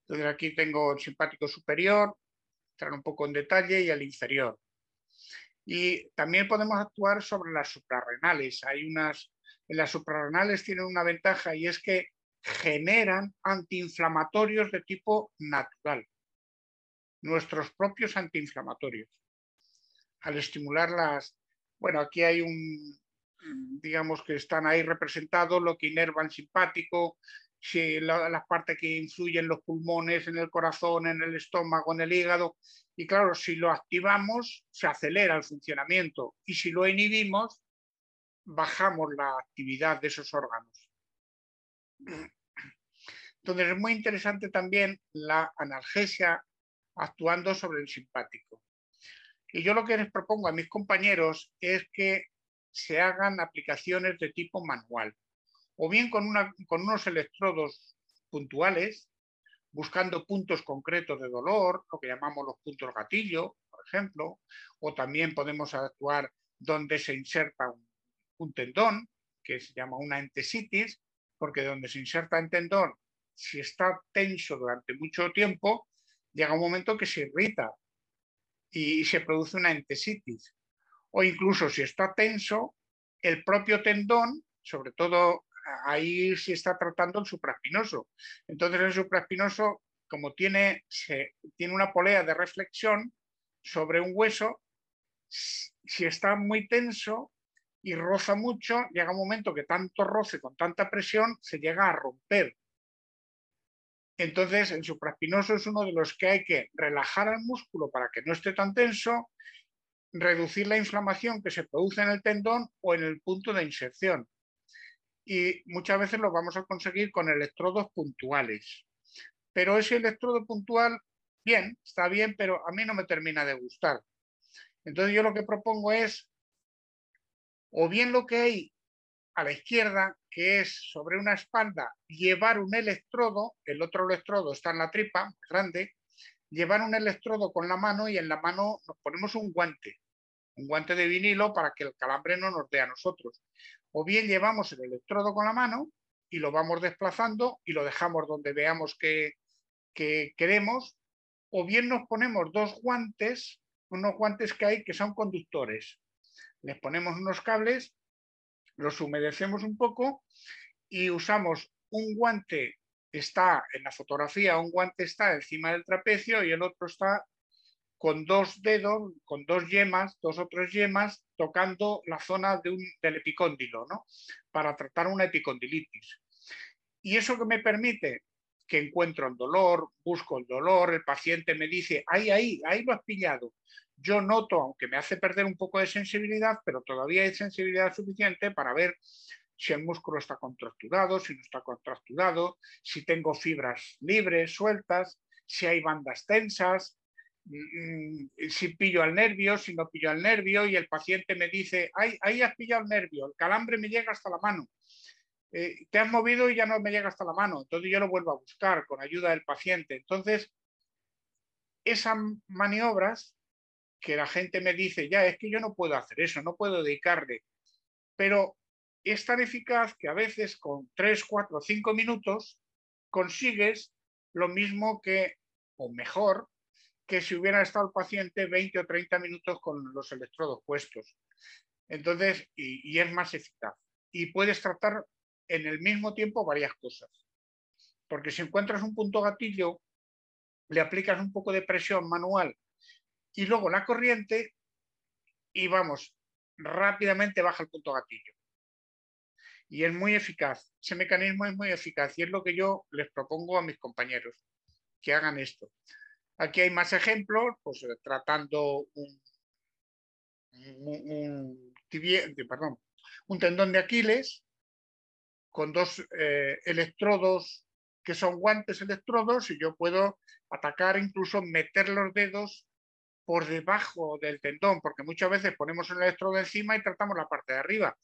Entonces aquí tengo el simpático superior, entrar un poco en detalle, y el inferior. Y también podemos actuar sobre las suprarrenales. Hay unas, las suprarrenales tienen una ventaja y es que generan antiinflamatorios de tipo natural, nuestros propios antiinflamatorios. Al estimularlas, bueno, aquí hay un, digamos que están ahí representados lo que inerva el simpático, si las partes que influyen los pulmones, en el corazón, en el estómago, en el hígado. Y claro, si lo activamos, se acelera el funcionamiento y si lo inhibimos, bajamos la actividad de esos órganos. Entonces es muy interesante también la analgesia actuando sobre el simpático. Y yo lo que les propongo a mis compañeros es que se hagan aplicaciones de tipo manual, o bien con, una, con unos electrodos puntuales, buscando puntos concretos de dolor, lo que llamamos los puntos gatillo, por ejemplo, o también podemos actuar donde se inserta un, tendón, que se llama una entesitis, porque donde se inserta el tendón, si está tenso durante mucho tiempo, llega un momento que se irrita y se produce una entesitis. O incluso si está tenso, el propio tendón, sobre todo ahí se está tratando el supraespinoso. Entonces el supraespinoso, como tiene, tiene una polea de reflexión sobre un hueso, si está muy tenso y roza mucho, llega un momento que tanto roce con tanta presión se llega a romper. Entonces, el supraespinoso es uno de los que hay que relajar al músculo para que no esté tan tenso, reducir la inflamación que se produce en el tendón o en el punto de inserción. Y muchas veces lo vamos a conseguir con electrodos puntuales. Pero ese electrodo puntual, bien, está bien, pero a mí no me termina de gustar. Entonces yo lo que propongo es, o bien lo que hay a la izquierda, que es sobre una espalda, llevar un electrodo, el otro electrodo está en la tripa, grande, llevar un electrodo con la mano y en la mano nos ponemos un guante, un guante de vinilo para que el calambre no nos dé a nosotros. O bien llevamos el electrodo con la mano y lo vamos desplazando y lo dejamos donde veamos que, que queremos, o bien nos ponemos dos guantes, unos guantes que hay que son conductores. Les ponemos unos cables los humedecemos un poco y usamos un guante, está en la fotografía, un guante está encima del trapecio y el otro está con dos dedos, con dos yemas, dos o tres yemas, tocando la zona de un, del epicóndilo, ¿no? Para tratar una epicondilitis. Y eso que me permite que encuentro el dolor, busco el dolor, el paciente me dice, ahí, ahí, ahí lo has pillado yo noto, aunque me hace perder un poco de sensibilidad, pero todavía hay sensibilidad suficiente para ver si el músculo está contracturado, si no está contracturado, si tengo fibras libres, sueltas, si hay bandas tensas, mm, mm, si pillo al nervio, si no pillo al nervio y el paciente me dice, ahí, ahí has pillado el nervio, el calambre me llega hasta la mano. Eh, te has movido y ya no me llega hasta la mano, entonces yo lo vuelvo a buscar con ayuda del paciente. Entonces, esas maniobras que la gente me dice, ya, es que yo no puedo hacer eso, no puedo dedicarle. Pero es tan eficaz que a veces con 3, 4, 5 minutos consigues lo mismo que, o mejor, que si hubiera estado el paciente 20 o 30 minutos con los electrodos puestos. Entonces, y, y es más eficaz. Y puedes tratar en el mismo tiempo varias cosas. Porque si encuentras un punto gatillo, le aplicas un poco de presión manual y luego la corriente y vamos, rápidamente baja el punto gatillo. Y es muy eficaz, ese mecanismo es muy eficaz y es lo que yo les propongo a mis compañeros, que hagan esto. Aquí hay más ejemplos, pues eh, tratando un, un, tendón de Aquiles con dos eh, electrodos que son guantes electrodos y yo puedo atacar, incluso meter los dedos por debajo del tendón, porque muchas veces ponemos el electrodo encima y tratamos la parte de arriba,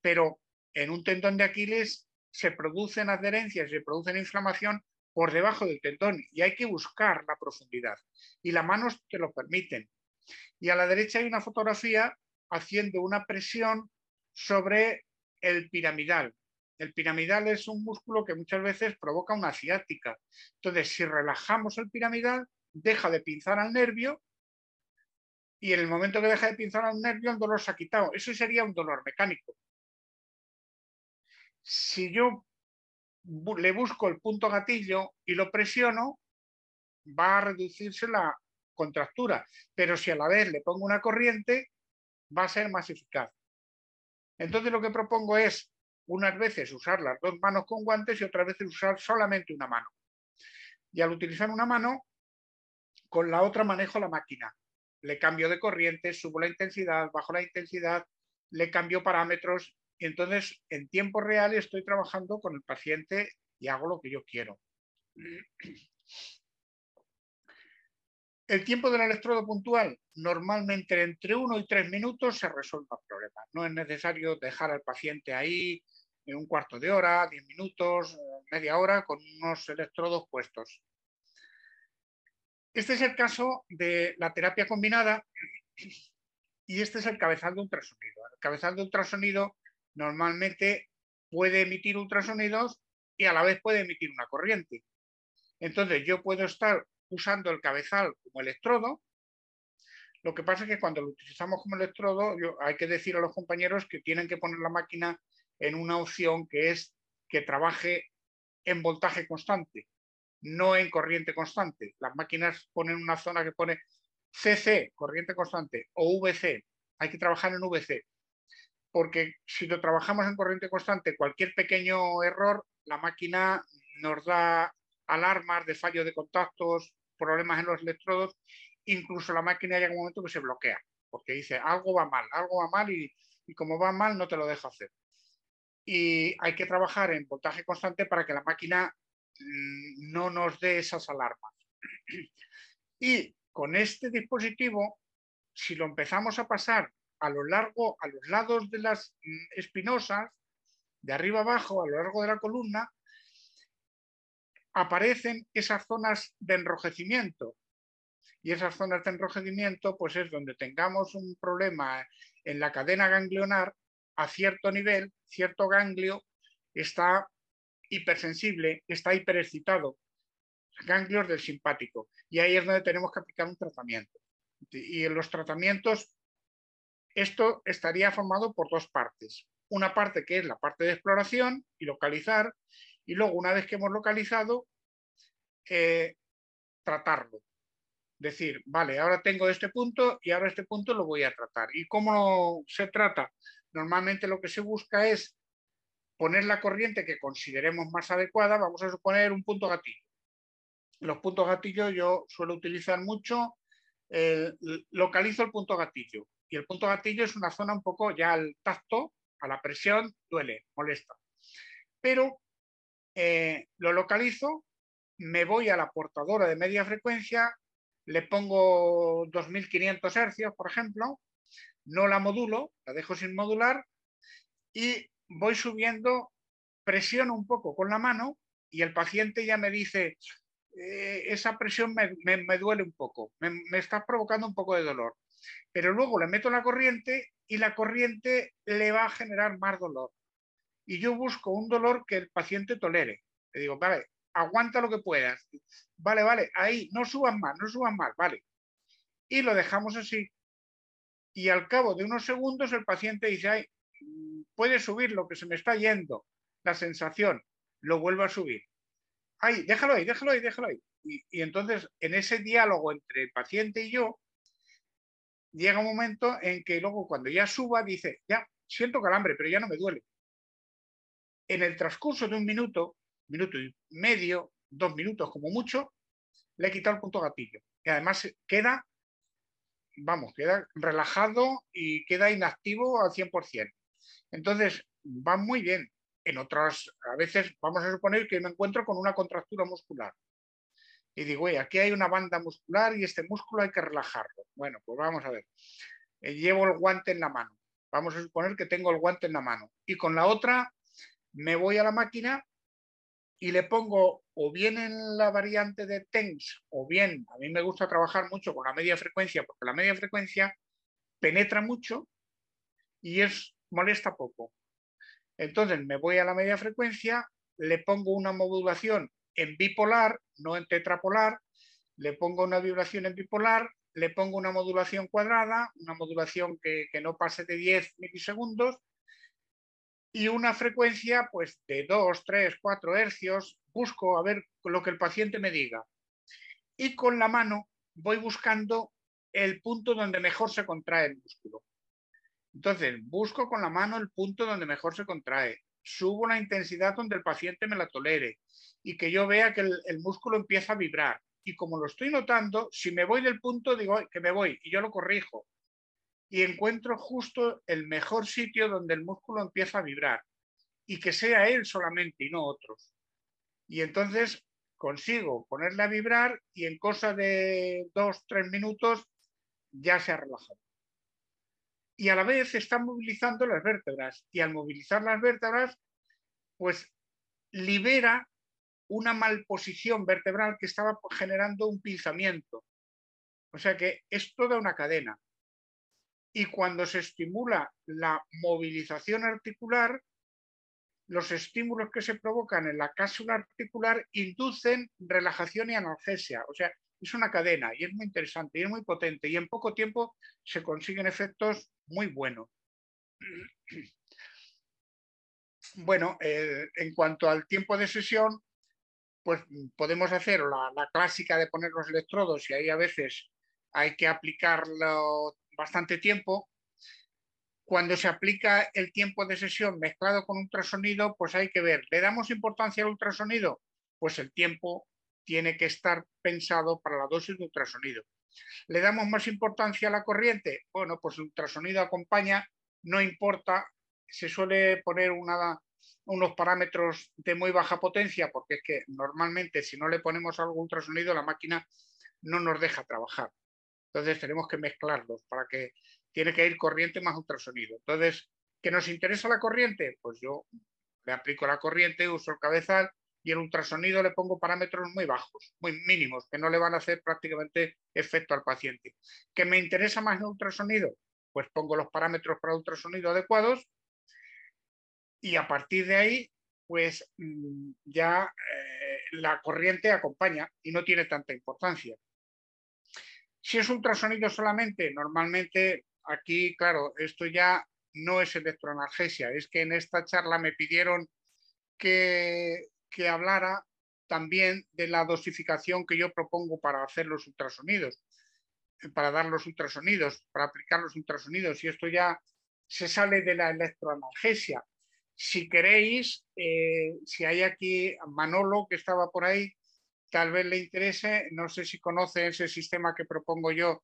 pero en un tendón de Aquiles se producen adherencias, se producen inflamación por debajo del tendón y hay que buscar la profundidad y las manos te lo permiten. Y a la derecha hay una fotografía haciendo una presión sobre el piramidal. El piramidal es un músculo que muchas veces provoca una ciática. Entonces, si relajamos el piramidal, deja de pinzar al nervio y en el momento que deja de pinzar un nervio, el dolor se ha quitado. Eso sería un dolor mecánico. Si yo le busco el punto gatillo y lo presiono, va a reducirse la contractura, pero si a la vez le pongo una corriente, va a ser más eficaz. Entonces lo que propongo es unas veces usar las dos manos con guantes y otras veces usar solamente una mano. Y al utilizar una mano, con la otra manejo la máquina le cambio de corriente, subo la intensidad, bajo la intensidad, le cambio parámetros y entonces en tiempo real estoy trabajando con el paciente y hago lo que yo quiero. El tiempo del electrodo puntual, normalmente entre uno y tres minutos se resuelve el problema. No es necesario dejar al paciente ahí en un cuarto de hora, diez minutos, media hora con unos electrodos puestos. Este es el caso de la terapia combinada y este es el cabezal de ultrasonido. El cabezal de ultrasonido normalmente puede emitir ultrasonidos y a la vez puede emitir una corriente. Entonces yo puedo estar usando el cabezal como electrodo. Lo que pasa es que cuando lo utilizamos como electrodo hay que decir a los compañeros que tienen que poner la máquina en una opción que es que trabaje en voltaje constante, no en corriente constante. Las máquinas ponen una zona que pone CC, corriente constante, o VC. Hay que trabajar en VC. Porque si lo trabajamos en corriente constante, cualquier pequeño error, la máquina nos da alarmas de fallo de contactos, problemas en los electrodos, incluso la máquina llega un momento que se bloquea, porque dice algo va mal, algo va mal y, como va mal no te lo deja hacer. Y hay que trabajar en voltaje constante para que la máquina no nos dé esas alarmas. Y con este dispositivo, si lo empezamos a pasar a lo largo, a los lados de las mm, espinosas, de arriba abajo, a lo largo de la columna, aparecen esas zonas de enrojecimiento. Y esas zonas de enrojecimiento, pues es donde tengamos un problema en la cadena ganglionar a cierto nivel, cierto ganglio está hipersensible, está hiperexcitado, ganglios del simpático. Y ahí es donde tenemos que aplicar un tratamiento. Y en los tratamientos, esto estaría formado por dos partes. Una parte que es la parte de exploración y localizar, y luego una vez que hemos localizado, eh, tratarlo. Decir, vale, ahora tengo este punto y ahora este punto lo voy a tratar. ¿Y cómo se trata? Normalmente lo que se busca es poner la corriente que consideremos más adecuada, vamos a suponer un punto gatillo. Los puntos gatillo yo suelo utilizar mucho, eh, localizo el punto gatillo y el punto gatillo es una zona un poco ya al tacto, a la presión, duele, molesta. Pero eh, lo localizo, me voy a la portadora de media frecuencia, le pongo 2500 hercios, por ejemplo, no la modulo, la dejo sin modular y voy subiendo, presiono un poco con la mano y el paciente ya me dice, eh, esa presión me, duele un poco, me, me, está provocando un poco de dolor. Pero luego le meto la corriente y la corriente le va a generar más dolor. Y yo busco un dolor que el paciente tolere. Le digo, vale, aguanta lo que puedas. Vale, vale, ahí, no suban más, no suban más, vale. Y lo dejamos así. Y al cabo de unos segundos el paciente dice, ay, puede subir lo que se me está yendo, la sensación, lo vuelvo a subir ay, déjalo ahí, déjalo ahí, déjalo ahí. Y, entonces, en ese diálogo entre el paciente y yo, llega un momento en que luego cuando ya suba dice, ya, siento calambre, pero ya no me duele. En el transcurso de un minuto, minuto y medio, dos minutos como mucho, le he quitado el punto gatillo. Y además queda, vamos, queda relajado y queda inactivo al 100%. Entonces, va muy bien en otras, a veces vamos a suponer que me encuentro con una contractura muscular. Y digo, oye, aquí hay una banda muscular y este músculo hay que relajarlo. Bueno, pues vamos a ver. Eh, llevo el guante en la mano. Vamos a suponer que tengo el guante en la mano. Y con la otra me voy a la máquina y le pongo o bien en la variante de TENS o bien, a mí me gusta trabajar mucho con la media frecuencia porque la media frecuencia penetra mucho y es molesta poco. Entonces me voy a la media frecuencia, le pongo una modulación en bipolar, no en tetrapolar, le pongo una vibración en bipolar, le pongo una modulación cuadrada, una modulación que, no pase de 10 milisegundos y una frecuencia pues de 2, 3, 4 hercios, busco a ver lo que el paciente me diga. Y con la mano voy buscando el punto donde mejor se contrae el músculo. Entonces, busco con la mano el punto donde mejor se contrae, subo la intensidad donde el paciente me la tolere y que yo vea que el, músculo empieza a vibrar. Y como lo estoy notando, si me voy del punto, digo que me voy y yo lo corrijo. Y encuentro justo el mejor sitio donde el músculo empieza a vibrar y que sea él solamente y no otros. Y entonces consigo ponerle a vibrar y en cosa de dos, tres minutos ya se ha relajado y a la vez está movilizando las vértebras. Y al movilizar las vértebras, pues libera una malposición vertebral que estaba generando un pinzamiento. O sea que es toda una cadena. Y cuando se estimula la movilización articular, los estímulos que se provocan en la cápsula articular inducen relajación y analgesia. O sea, es una cadena y es muy interesante y es muy potente y en poco tiempo se consiguen efectos muy buenos. Bueno, eh, en cuanto al tiempo de sesión, pues podemos hacer la, la, clásica de poner los electrodos y ahí a veces hay que aplicarlo bastante tiempo. Cuando se aplica el tiempo de sesión mezclado con ultrasonido, pues hay que ver, ¿le damos importancia al ultrasonido? Pues el tiempo tiene que estar pensado para la dosis de ultrasonido. ¿Le damos más importancia a la corriente? Bueno, pues el ultrasonido acompaña, no importa, se suele poner unos parámetros de muy baja potencia, porque es que normalmente si no le ponemos algo ultrasonido, la máquina no nos deja trabajar. Entonces tenemos que mezclarlos para que tiene que ir corriente más ultrasonido. Entonces, ¿qué nos interesa la corriente? Pues yo le aplico la corriente, uso el cabezal y el ultrasonido le pongo parámetros muy bajos, muy mínimos, que no le van a hacer prácticamente efecto al paciente. ¿Qué me interesa más el ultrasonido? Pues pongo los parámetros para ultrasonido adecuados y a partir de ahí, pues mm, ya eh, la corriente acompaña y no tiene tanta importancia. Si es ultrasonido solamente, normalmente aquí, claro, esto ya no es electroanalgesia, es que en esta charla me pidieron que que hablara también de la dosificación que yo propongo para hacer los ultrasonidos, eh, para dar los ultrasonidos, para aplicar los ultrasonidos. Y esto ya se sale de la electroanalgesia. Si queréis, eh, si hay aquí Manolo que estaba por ahí, tal vez le interese, no sé si conoce ese sistema que propongo yo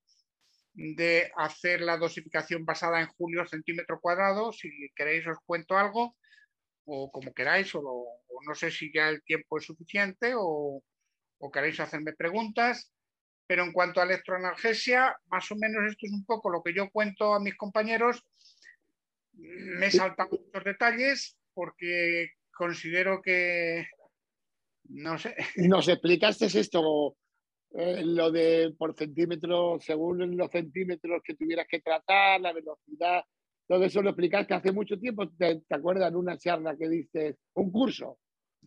de hacer la dosificación basada en julio centímetro cuadrado. Si queréis os cuento algo o como queráis, o, no sé si ya el tiempo es suficiente o, queréis hacerme preguntas. Pero en cuanto a electroanalgesia, más o menos esto es un poco lo que yo cuento a mis compañeros. Me he saltado muchos detalles porque considero que, no sé. Nos explicaste esto, eh, lo de por centímetro, según los centímetros que tuvieras que tratar, la velocidad, todo eso lo explicaste hace mucho tiempo. ¿Te, acuerdas de una charla que diste, un curso?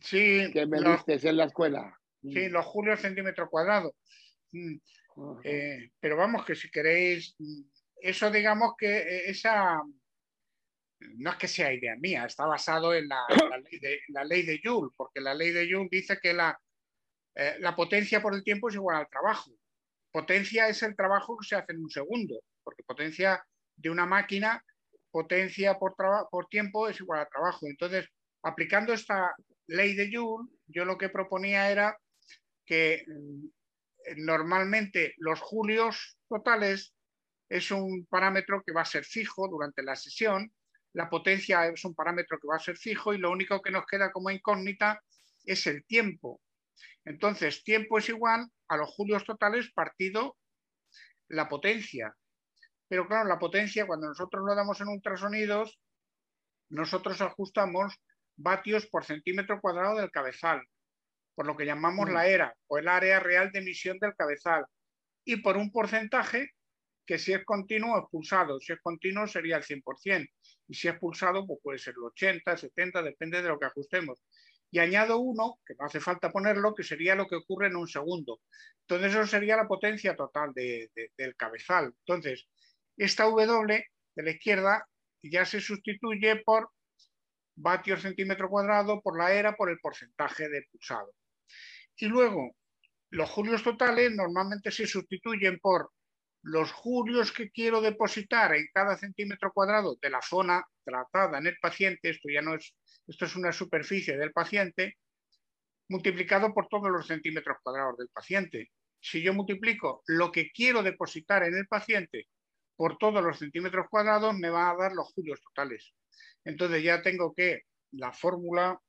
Sí. Que me diste en la escuela. Sí, los julios centímetro cuadrado. Mm. Eh, pero vamos, que si queréis, mm, eso digamos que eh, esa, no es que sea idea mía, está basado en la, ley, de, la ley, de, Joule, porque la ley de Joule dice que la, eh, la potencia por el tiempo es igual al trabajo. Potencia es el trabajo que se hace en un segundo, porque potencia de una máquina potencia por, por tiempo es igual a trabajo. Entonces, aplicando esta ley de Joule, yo lo que proponía era que mm, normalmente los julios totales es un parámetro que va a ser fijo durante la sesión, la potencia es un parámetro que va a ser fijo y lo único que nos queda como incógnita es el tiempo. Entonces, tiempo es igual a los julios totales partido la potencia. Pero claro, la potencia, cuando nosotros lo damos en ultrasonidos, nosotros ajustamos vatios por centímetro cuadrado del cabezal, por lo que llamamos la ERA, o el área real de emisión del cabezal, y por un porcentaje que si es continuo es pulsado, si es continuo sería el 100%, y si es pulsado pues puede ser el 80, 70, depende de lo que ajustemos. Y añado uno, que no hace falta ponerlo, que sería lo que ocurre en un segundo. Entonces eso sería la potencia total del cabezal. Entonces, esta W de la izquierda ya se sustituye por vatios centímetro cuadrado, por la era, por el porcentaje de pulsado. Y luego, los julios totales normalmente se sustituyen por los julios que quiero depositar en cada centímetro cuadrado de la zona tratada en el paciente, esto ya no es, esto es una superficie del paciente, multiplicado por todos los centímetros cuadrados del paciente. Si yo multiplico lo que quiero depositar en el paciente por todos los centímetros cuadrados me va a dar los julios totales. Entonces ya tengo que la fórmula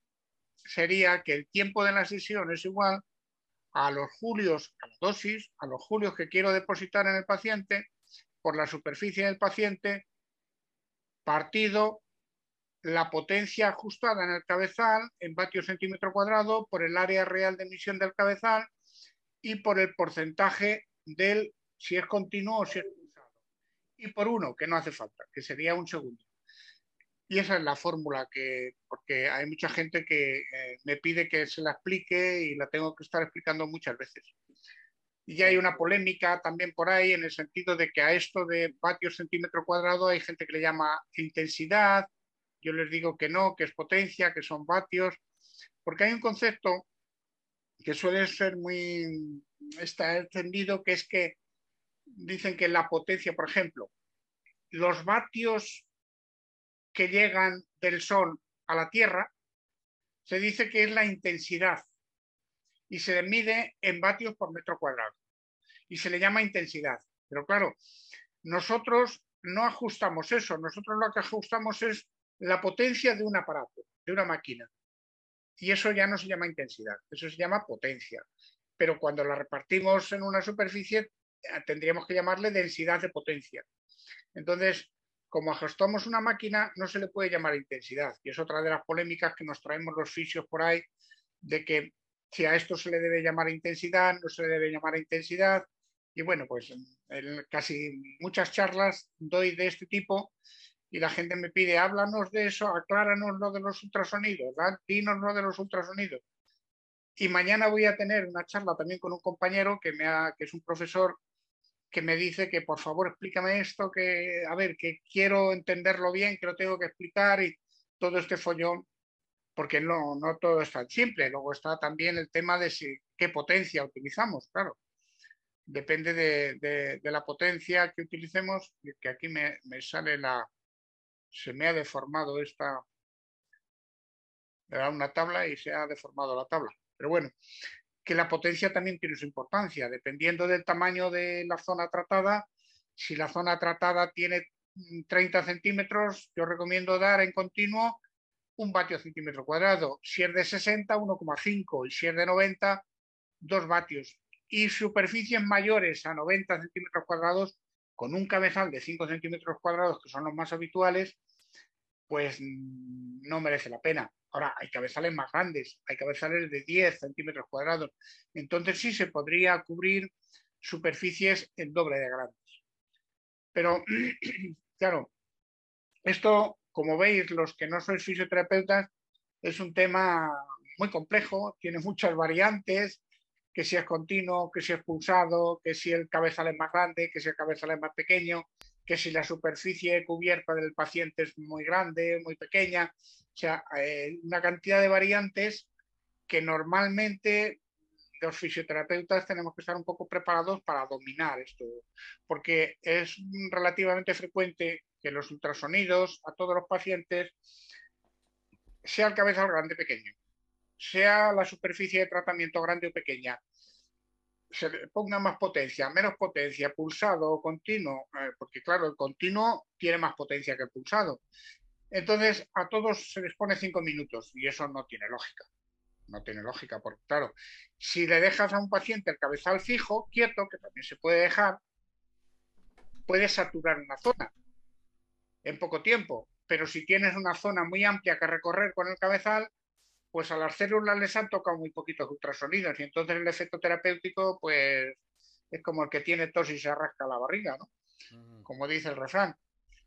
sería que el tiempo de la sesión es igual a los julios, a la dosis, a los julios que quiero depositar en el paciente por la superficie del paciente partido la potencia ajustada en el cabezal en vatios centímetro cuadrado por el área real de emisión del cabezal y por el porcentaje del si es continuo o si es pulsado. Y por uno, que no hace falta, que sería un segundo. Y esa es la fórmula que, porque hay mucha gente que eh, me pide que se la explique y la tengo que estar explicando muchas veces. Y hay una polémica también por ahí en el sentido de que a esto de vatios centímetro cuadrado hay gente que le llama intensidad, yo les digo que no, que es potencia, que son vatios, porque hay un concepto que suele ser muy está entendido, que es que dicen que la potencia, por ejemplo, los vatios que llegan del Sol a la Tierra, se dice que es la intensidad y se mide en vatios por metro cuadrado y se le llama intensidad. Pero claro, nosotros no ajustamos eso, nosotros lo que ajustamos es la potencia de un aparato, de una máquina. Y eso ya no se llama intensidad, eso se llama potencia. Pero cuando la repartimos en una superficie, tendríamos que llamarle densidad de potencia. Entonces, como ajustamos una máquina, no se le puede llamar intensidad. Y es otra de las polémicas que nos traemos los fisios por ahí, de que si a esto se le debe llamar intensidad, no se le debe llamar intensidad. Y bueno, pues casi muchas charlas doy de este tipo y la gente me pide, háblanos de eso, acláranos lo de los ultrasonidos, dinos lo de los ultrasonidos. Y mañana voy a tener una charla también con un compañero que, me ha, que es un profesor que me dice que por favor explícame esto, que a ver, que quiero entenderlo bien, que lo tengo que explicar y todo este follón, porque no, no todo es tan simple. Luego está también el tema de si, qué potencia utilizamos, claro. Depende de, de, la potencia que utilicemos, que aquí me, me, sale la... Se me ha deformado esta... Era una tabla y se ha deformado la tabla. Pero bueno, que la potencia también tiene su importancia, dependiendo del tamaño de la zona tratada. Si la zona tratada tiene 30 centímetros, yo recomiendo dar en continuo un vatio centímetro cuadrado. Si es de 60, 1,5 y si es de 90, 2 vatios. Y superficies mayores a 90 centímetros cuadrados, con un cabezal de 5 centímetros cuadrados, que son los más habituales, pues mm, no merece la pena. Ahora, hay cabezales más grandes, hay cabezales de 10 centímetros cuadrados. Entonces sí se podría cubrir superficies en doble de grandes. Pero, claro, esto, como veis, los que no sois fisioterapeutas, es un tema muy complejo, tiene muchas variantes, que si es continuo, que si es pulsado, que si el cabezal es más grande, que si el cabezal es más pequeño, que si la superficie cubierta del paciente es muy grande, muy pequeña. Sea, eh, una cantidad de variantes que normalmente los fisioterapeutas tenemos que estar un poco preparados para dominar esto, porque es relativamente frecuente que los ultrasonidos a todos los pacientes, sea el cabezal grande o pequeño, sea la superficie de tratamiento grande o pequeña, se ponga más potencia, menos potencia, pulsado o continuo, eh, porque claro, el continuo tiene más potencia que el pulsado. Entonces, a todos se les pone cinco minutos y eso no tiene lógica. No tiene lógica, porque claro, si le dejas a un paciente el cabezal fijo, quieto, que también se puede dejar, puedes saturar una zona en poco tiempo. Pero si tienes una zona muy amplia que recorrer con el cabezal, pues a las células les han tocado muy poquitos ultrasonidos y entonces el efecto terapéutico, pues es como el que tiene tos y se arrasca la barriga, ¿no? Como dice el refrán.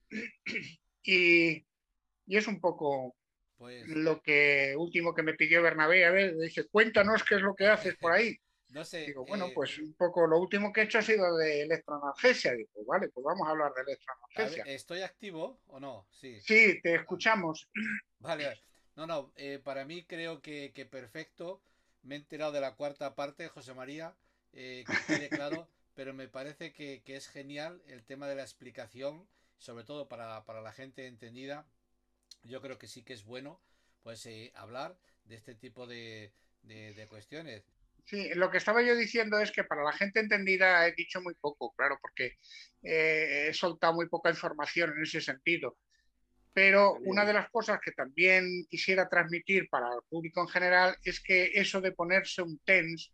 Y, y es un poco pues... lo que último que me pidió Bernabé. A ver, dice, cuéntanos qué es lo que haces por ahí. No sé. Digo, bueno, eh, pues un poco lo último que he hecho ha sido de electroanalgesia. Digo, vale, pues vamos a hablar de electroanalgesia. ¿Estoy activo o no? Sí. Sí, te escuchamos. Vale, no, no, eh, para mí creo que, que, perfecto. Me he enterado de la cuarta parte, José María, eh, que quede claro, pero me parece que, que, es genial el tema de la explicación, sobre todo para, para la gente entendida, yo creo que sí que es bueno pues eh, hablar de este tipo de, de, cuestiones. Sí, lo que estaba yo diciendo es que para la gente entendida he dicho muy poco, claro, porque eh, he soltado muy poca información en ese sentido. Pero una de las cosas que también quisiera transmitir para el público en general es que eso de ponerse un TENS,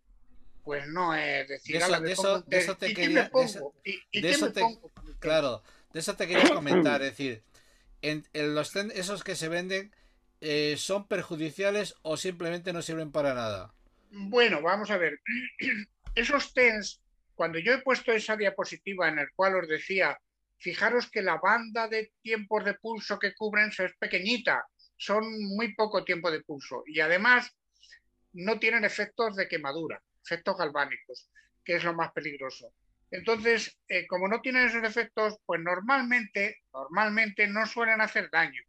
pues no es decir, de eso, de eso, te quería, Claro, de eso te quería comentar, es decir, en, los esos que se venden eh, son perjudiciales o simplemente no sirven para nada. Bueno, vamos a ver. Esos TENS, cuando yo he puesto esa diapositiva en el cual os decía, fijaros que la banda de tiempos de pulso que cubren es pequeñita, son muy poco tiempo de pulso y además no tienen efectos de quemadura, efectos galvánicos, que es lo más peligroso. Entonces, eh, como no tienen esos efectos, pues normalmente, normalmente no suelen hacer daño.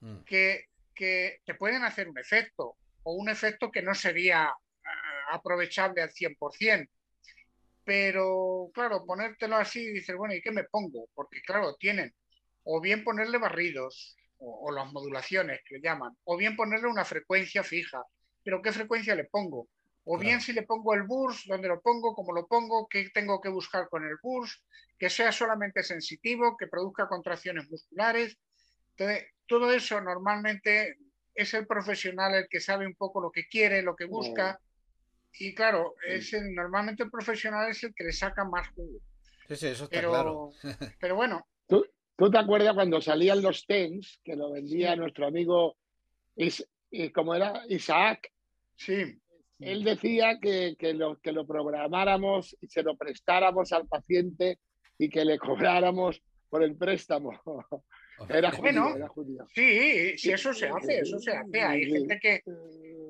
Mm. Que, que, te pueden hacer un efecto, o un efecto que no sería eh, aprovechable al 100%. Pero, claro, ponértelo así, dices, bueno, ¿y qué me pongo? Porque, claro, tienen o bien ponerle barridos, o, o las modulaciones que le llaman, o bien ponerle una frecuencia fija. Pero ¿qué frecuencia le pongo? O bien si le pongo el burs, dónde lo pongo, cómo lo pongo, qué tengo que buscar con el burs, que sea solamente sensitivo, que produzca contracciones musculares. Entonces, todo eso normalmente es el profesional el que sabe un poco lo que quiere, lo que busca. Y claro, es normalmente el profesional es el que le saca más jugo. Sí, sí, eso está pero, claro. pero bueno. ¿Tú, ¿Tú, te acuerdas cuando salían los TENS, que lo vendía nuestro amigo, Is, ¿cómo era? Isaac? Sí él decía que, lo, que lo programáramos y se lo prestáramos al paciente y que le cobráramos por el préstamo. Era judío, era judío. Sí, sí, eso se hace, eso se hace. Hay gente que,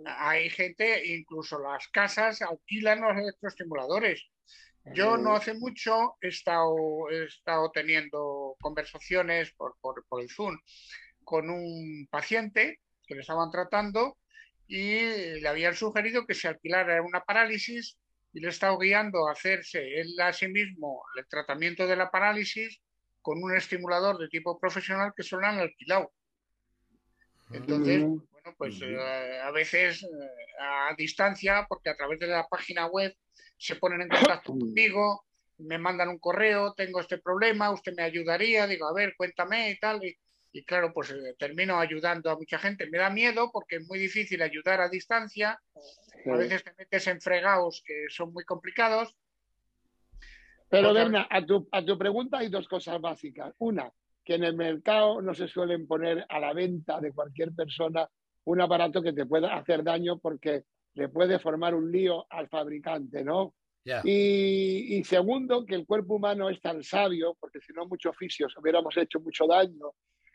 hay gente, incluso las casas alquilan los electroestimuladores. Yo no hace mucho he estado, he estado teniendo conversaciones por, por, por el Zoom con un paciente que le estaban tratando y le habían sugerido que se alquilara una parálisis y le he estado guiando a hacerse él a sí mismo el tratamiento de la parálisis con un estimulador de tipo profesional que solo han alquilado. Entonces, bueno, pues eh, a veces eh, a distancia, porque a través de la página web se ponen en contacto conmigo, me mandan un correo, tengo este problema, usted me ayudaría, digo, a ver, cuéntame y tal, y, y claro, pues eh, termino ayudando a mucha gente. Me da miedo porque es muy difícil ayudar a distancia. A veces te metes en fregados que son muy complicados. Pero, Berna, a tu, a tu pregunta hay dos cosas básicas. Una, que en el mercado no se suelen poner a la venta de cualquier persona un aparato que te pueda hacer daño porque le puede formar un lío al fabricante, ¿no? Y, y, segundo, que el cuerpo humano es tan sabio, porque si no muchos oficios hubiéramos hecho mucho daño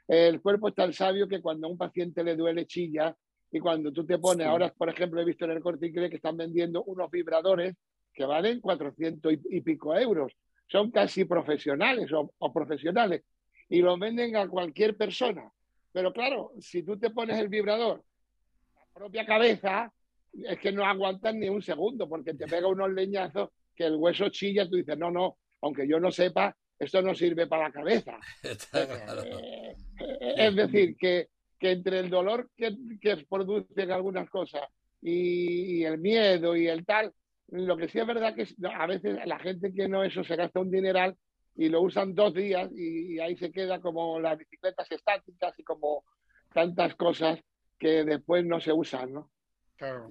el cuerpo es tan sabio que cuando a un paciente le duele chilla y cuando tú te pones, ahora por ejemplo he visto en el corte que están vendiendo unos vibradores que valen 400 y, pico euros. Son casi profesionales o, profesionales y los venden a cualquier persona. Pero claro, si tú te pones el vibrador, la propia cabeza, es que no aguantan ni un segundo porque te pega unos leñazos que el hueso chilla, tú dices, no, no, aunque yo no sepa, esto no sirve para la cabeza. Eh, eh, es decir, que, entre el dolor que, que producen algunas cosas y, el miedo y el tal, lo que sí es verdad que a veces la gente que no eso se gasta un dineral y lo usan dos días y, ahí se queda como las bicicletas estáticas y como tantas cosas que después no se usan, ¿no? Claro.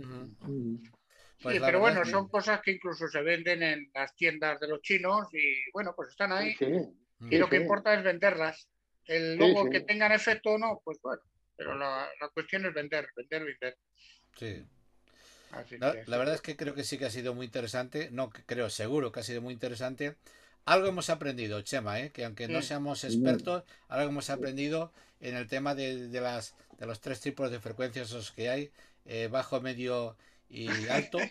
Pues sí, pero bueno, son cosas que incluso se venden en las tiendas de los chinos y bueno, pues están ahí. y lo que importa es venderlas. El logo que tengan efecto o no, pues bueno, pero la, cuestión es vender, vender, vender. Sí. La, verdad es que creo que sí que ha sido muy interesante, no creo, seguro que ha sido muy interesante. Algo hemos aprendido, Chema, ¿eh? que aunque no seamos expertos, algo hemos aprendido en el tema de, las, de los tres tipos de frecuencias que hay, eh, bajo, medio y alto.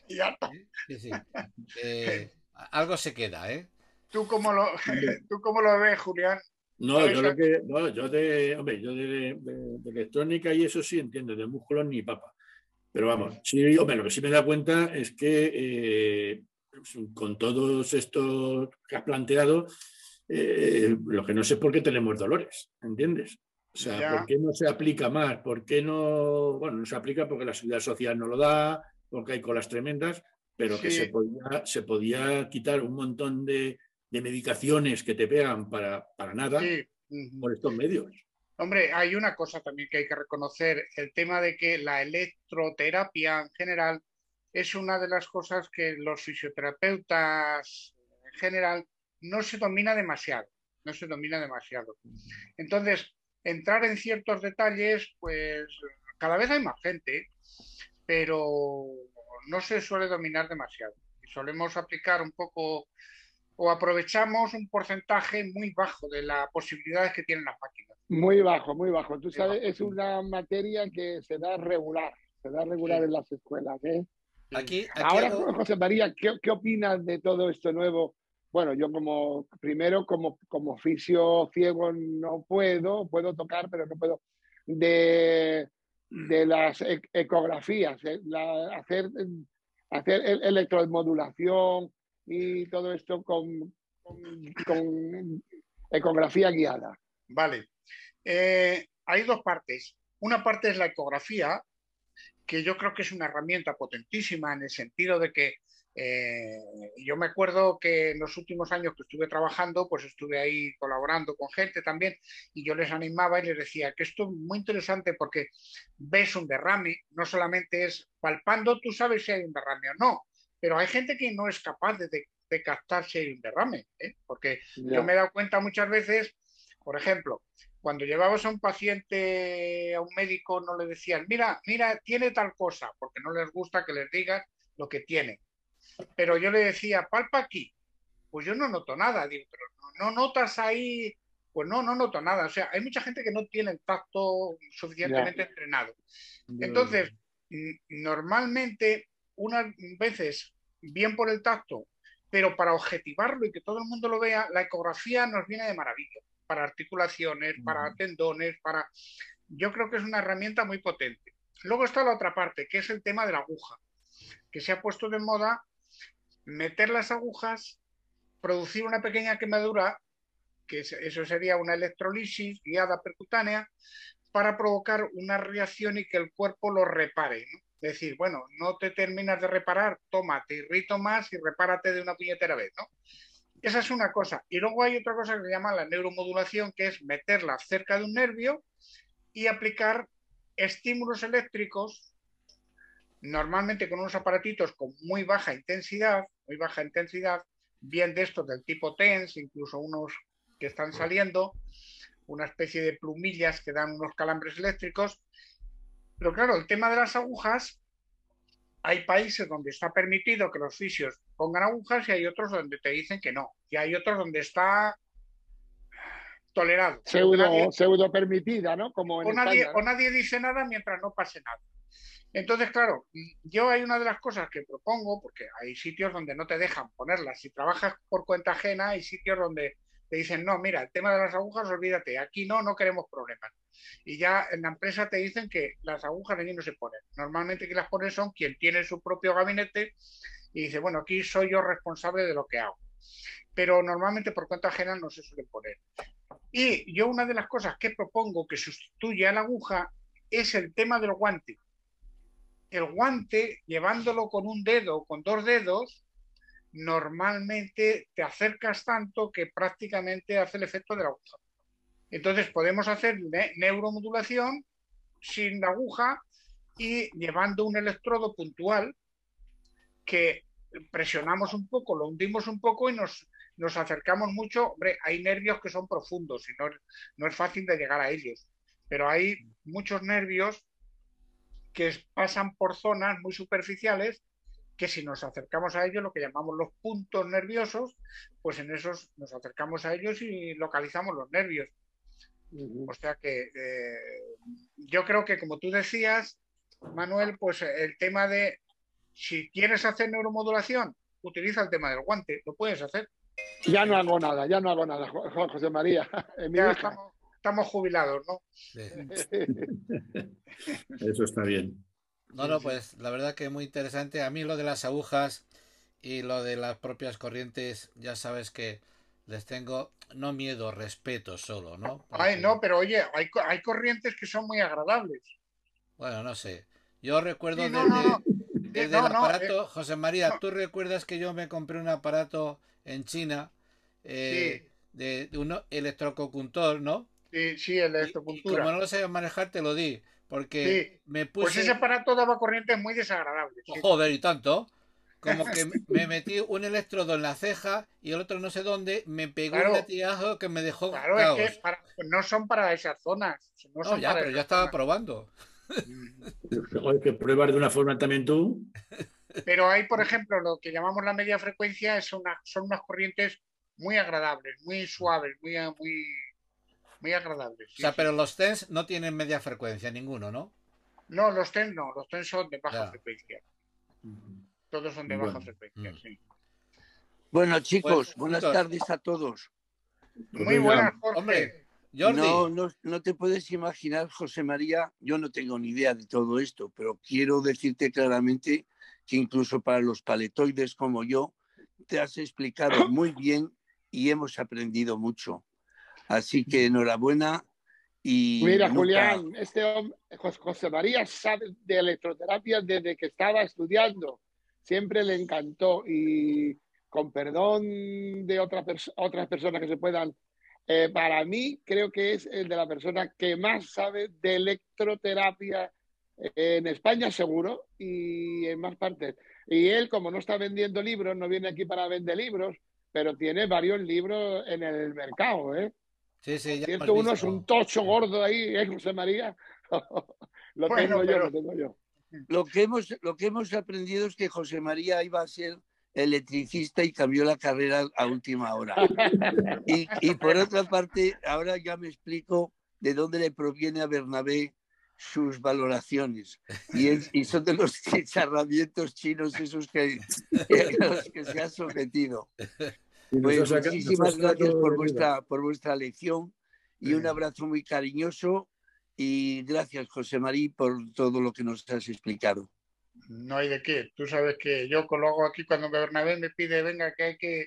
Eh, algo se queda, ¿eh? ¿Tú cómo lo, ¿tú cómo lo ves, Julián? No, yo lo que, no, yo de, hombre, yo de, electrónica y eso sí entiendo, de músculos ni papa. Pero vamos, sí, hombre, lo que sí me da cuenta es que eh, con todos estos que has planteado, eh, lo que no sé es por qué tenemos dolores, ¿entiendes? O sea, ¿por qué no se aplica más? ¿Por qué no? Bueno, no se aplica porque la seguridad social no lo da, porque hay colas tremendas, pero que se podía, se podía quitar un montón de, medicaciones que te pegan para, para nada por estos medios. Hombre, hay una cosa también que hay que reconocer, el tema de que la electroterapia en general es una de las cosas que los fisioterapeutas en general no se domina demasiado, no se domina demasiado. Entonces, entrar en ciertos detalles, pues cada vez hay más gente, pero no se suele dominar demasiado. Solemos aplicar un poco o aprovechamos un porcentaje muy bajo de las posibilidades que tienen las máquinas. Muy bajo, muy bajo. Tú sabes, es una materia que se da regular, se da regular en las escuelas. ¿eh? Aquí, Ahora, José María, ¿qué, ¿qué, opinas de todo esto nuevo? Bueno, yo como, primero, como, como oficio ciego no puedo, puedo tocar, pero no puedo, de, de las e, ecografías, ¿eh? la, hacer, hacer electromodulación y todo esto con, con, con ecografía guiada. Vale. Eh, hay dos partes. Una parte es la ecografía, que yo creo que es una herramienta potentísima en el sentido de que eh, yo me acuerdo que en los últimos años que estuve trabajando, pues estuve ahí colaborando con gente también y yo les animaba y les decía que esto es muy interesante porque ves un derrame, no solamente es palpando, tú sabes si hay un derrame o no, pero hay gente que no es capaz de, de captar si hay un derrame, ¿eh? porque yo me he dado cuenta muchas veces, por ejemplo, cuando llevabas a un paciente a un médico no le decían, mira, mira, tiene tal cosa, porque no les gusta que les digas lo que tiene pero yo le decía, palpa aquí. Pues yo no noto nada, digo, pero no, notas ahí, pues no, no noto nada. O sea, hay mucha gente que no tiene el tacto suficientemente entrenado. Entonces, normalmente, unas veces, bien por el tacto, pero para objetivarlo y que todo el mundo lo vea, la ecografía nos viene de maravilla, para articulaciones, para tendones, para... Yo creo que es una herramienta muy potente. Luego está la otra parte, que es el tema de la aguja, que se ha puesto de moda meter las agujas, producir una pequeña quemadura, que eso sería una electrolisis guiada percutánea, para provocar una reacción y que el cuerpo lo repare. Es decir, bueno, no te terminas de reparar, toma, te irrito más y repárate de una puñetera vez, ¿no? Esa es una cosa. Y luego hay otra cosa que se llama la neuromodulación, que es meterla cerca de un nervio y aplicar estímulos eléctricos normalmente con unos aparatitos con muy baja intensidad, muy baja intensidad, bien de estos del tipo TENS, incluso unos que están saliendo, una especie de plumillas que dan unos calambres eléctricos. Pero claro, el tema de las agujas, hay países donde está permitido que los fisios pongan agujas y hay otros donde te dicen que no. Y hay otros donde está tolerado. Pseudo, permitida, ¿no? Como o, nadie, o nadie dice nada mientras no pase nada. Entonces, claro, yo hay una de las cosas que propongo, porque hay sitios donde no te dejan ponerlas. Si trabajas por cuenta ajena, hay sitios donde te dicen, no, mira, el tema de las agujas, olvídate, aquí no, no queremos problemas. Y ya en la empresa te dicen que las agujas allí no se ponen. Normalmente quien las pone son quien tiene su propio gabinete y dice, bueno, aquí soy yo responsable de lo que hago. Pero normalmente por cuenta ajena no se suelen poner. Y yo una de las cosas que propongo que sustituya a la aguja es el tema del guante el guante, llevándolo con un dedo o con dos dedos, normalmente te acercas tanto que prácticamente hace el efecto de la aguja. Entonces podemos hacer neuromodulación sin la aguja y llevando un electrodo puntual que presionamos un poco, lo hundimos un poco y nos, nos acercamos mucho. Hombre, hay nervios que son profundos y no, no es fácil de llegar a ellos, pero hay muchos nervios que pasan por zonas muy superficiales que si nos acercamos a ellos, lo que llamamos los puntos nerviosos, pues en esos nos acercamos a ellos y localizamos los nervios. O sea que eh, yo creo que como tú decías, Manuel, pues el tema de si quieres hacer neuromodulación, utiliza el tema del guante, lo puedes hacer. Ya no hago nada, ya no hago nada, José María. ya estamos jubilados, ¿no? Eso está bien. No, no, pues la verdad que muy interesante. A mí lo de las agujas y lo de las propias corrientes, ya sabes que les tengo no miedo, respeto solo, ¿no? Ay, no, pero oye, hay, hay, corrientes que son muy agradables. Bueno, no sé. Yo recuerdo desde, el aparato, eh. José María, ¿tú recuerdas que yo me compré un aparato en China eh, de, de, un electrocopuntor, ¿no? Sí, sí, el como no lo sabía manejar, te lo di. Porque me puse. Pues ese aparato daba corrientes muy desagradables. Joder, y tanto. como que me metí un electrodo en la ceja y el otro no sé dónde, me pegó Claro. un latigazo que me dejó Claro, caos. es que para- no son para esas zonas. No, ya, para pero ya estaba zonas. probando. Joder, que pruebas de una forma también tú. Pero hay, por ejemplo, lo que llamamos la media frecuencia, es una- son unas corrientes muy agradables, muy suaves, muy, muy, muy agradables. O sea, sí. pero los TENS no tienen media frecuencia, ninguno, ¿no? No, los TEN no, los TEN son de baja frecuencia. Todos son de baja frecuencia, Mm. sí. Bueno, chicos, Pues, buenas tardes a todos. Muy buenas, Jorge. Hombre, Jordi, No, no, no te puedes imaginar, José María, yo no tengo ni idea de todo esto, pero quiero decirte claramente que incluso para los paletoides como yo, te has explicado muy bien y hemos aprendido mucho. Así que enhorabuena y Mira, nunca- Julián, este hombre, Jos- José María sabe de electroterapia desde que estaba estudiando. Siempre le encantó y con perdón de otra pers- otras personas que se puedan, eh, para mí creo que es el de la persona que más sabe de electroterapia en España seguro y en más partes. Y él, como no está vendiendo libros, no viene aquí para vender libros, pero tiene varios libros en el mercado, ¿eh? Sí, sí, ya Cierto, hemos uno es visto. un tocho gordo ahí, ¿eh, José María? lo Bueno, tengo yo, lo tengo yo. Lo que, hemos, lo que hemos aprendido es que José María iba a ser electricista y cambió la carrera a última hora. Y, y por otra parte, ahora ya me explico de dónde le proviene a Bernabé sus valoraciones. Y, es- y son de los chicharramientos chinos esos que, a los que se ha sometido. Pues muchísimas gracias por vuestra, por vuestra lección y un abrazo muy cariñoso. Y gracias, José María, por todo lo que nos has explicado. No hay de qué. Tú sabes que yo lo hago aquí cuando Bernabé me pide, venga, que hay que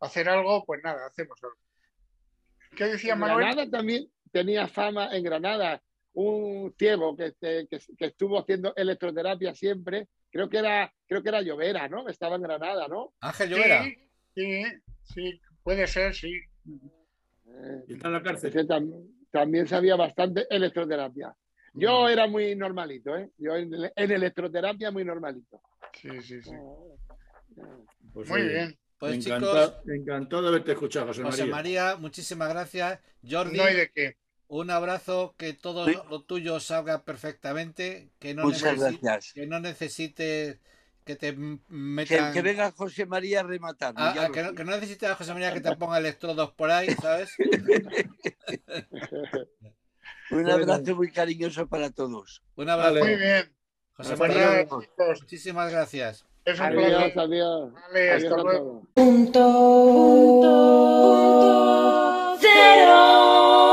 hacer algo, pues nada, hacemos algo. ¿Qué decía En Manuel? Granada también tenía fama en Granada un ciego que, que- que- que estuvo haciendo electroterapia siempre. Creo que era, creo que era Llovera, ¿no? Estaba en Granada, ¿no? Ángel Llovera. Sí, sí, sí, puede ser, sí. Eh, Y está en la cárcel. ese tam- también sabía bastante electroterapia. Yo era muy normalito, ¿eh? Yo en, en electroterapia muy normalito. Sí, sí, sí. Pues, Muy bien. Pues encantado, chicos, encantado de haberte escuchado, José, José María. María, muchísimas gracias. Jordi, No hay de qué. un abrazo, que todo Sí. lo tuyo salga perfectamente, que no, Muchas necesi- gracias. que no necesites que te m- Que, metan... que venga José María a rematarme. Ah, ya ah, que, no, que no necesites a José María que te ponga electrodos por ahí, ¿sabes? Un abrazo muy cariñoso para todos. Un abrazo. Vale. Muy bien. José María, muchísimas gracias. es un Adiós, placer. adiós. Vale, Adiós hasta luego. punto, punto, punto.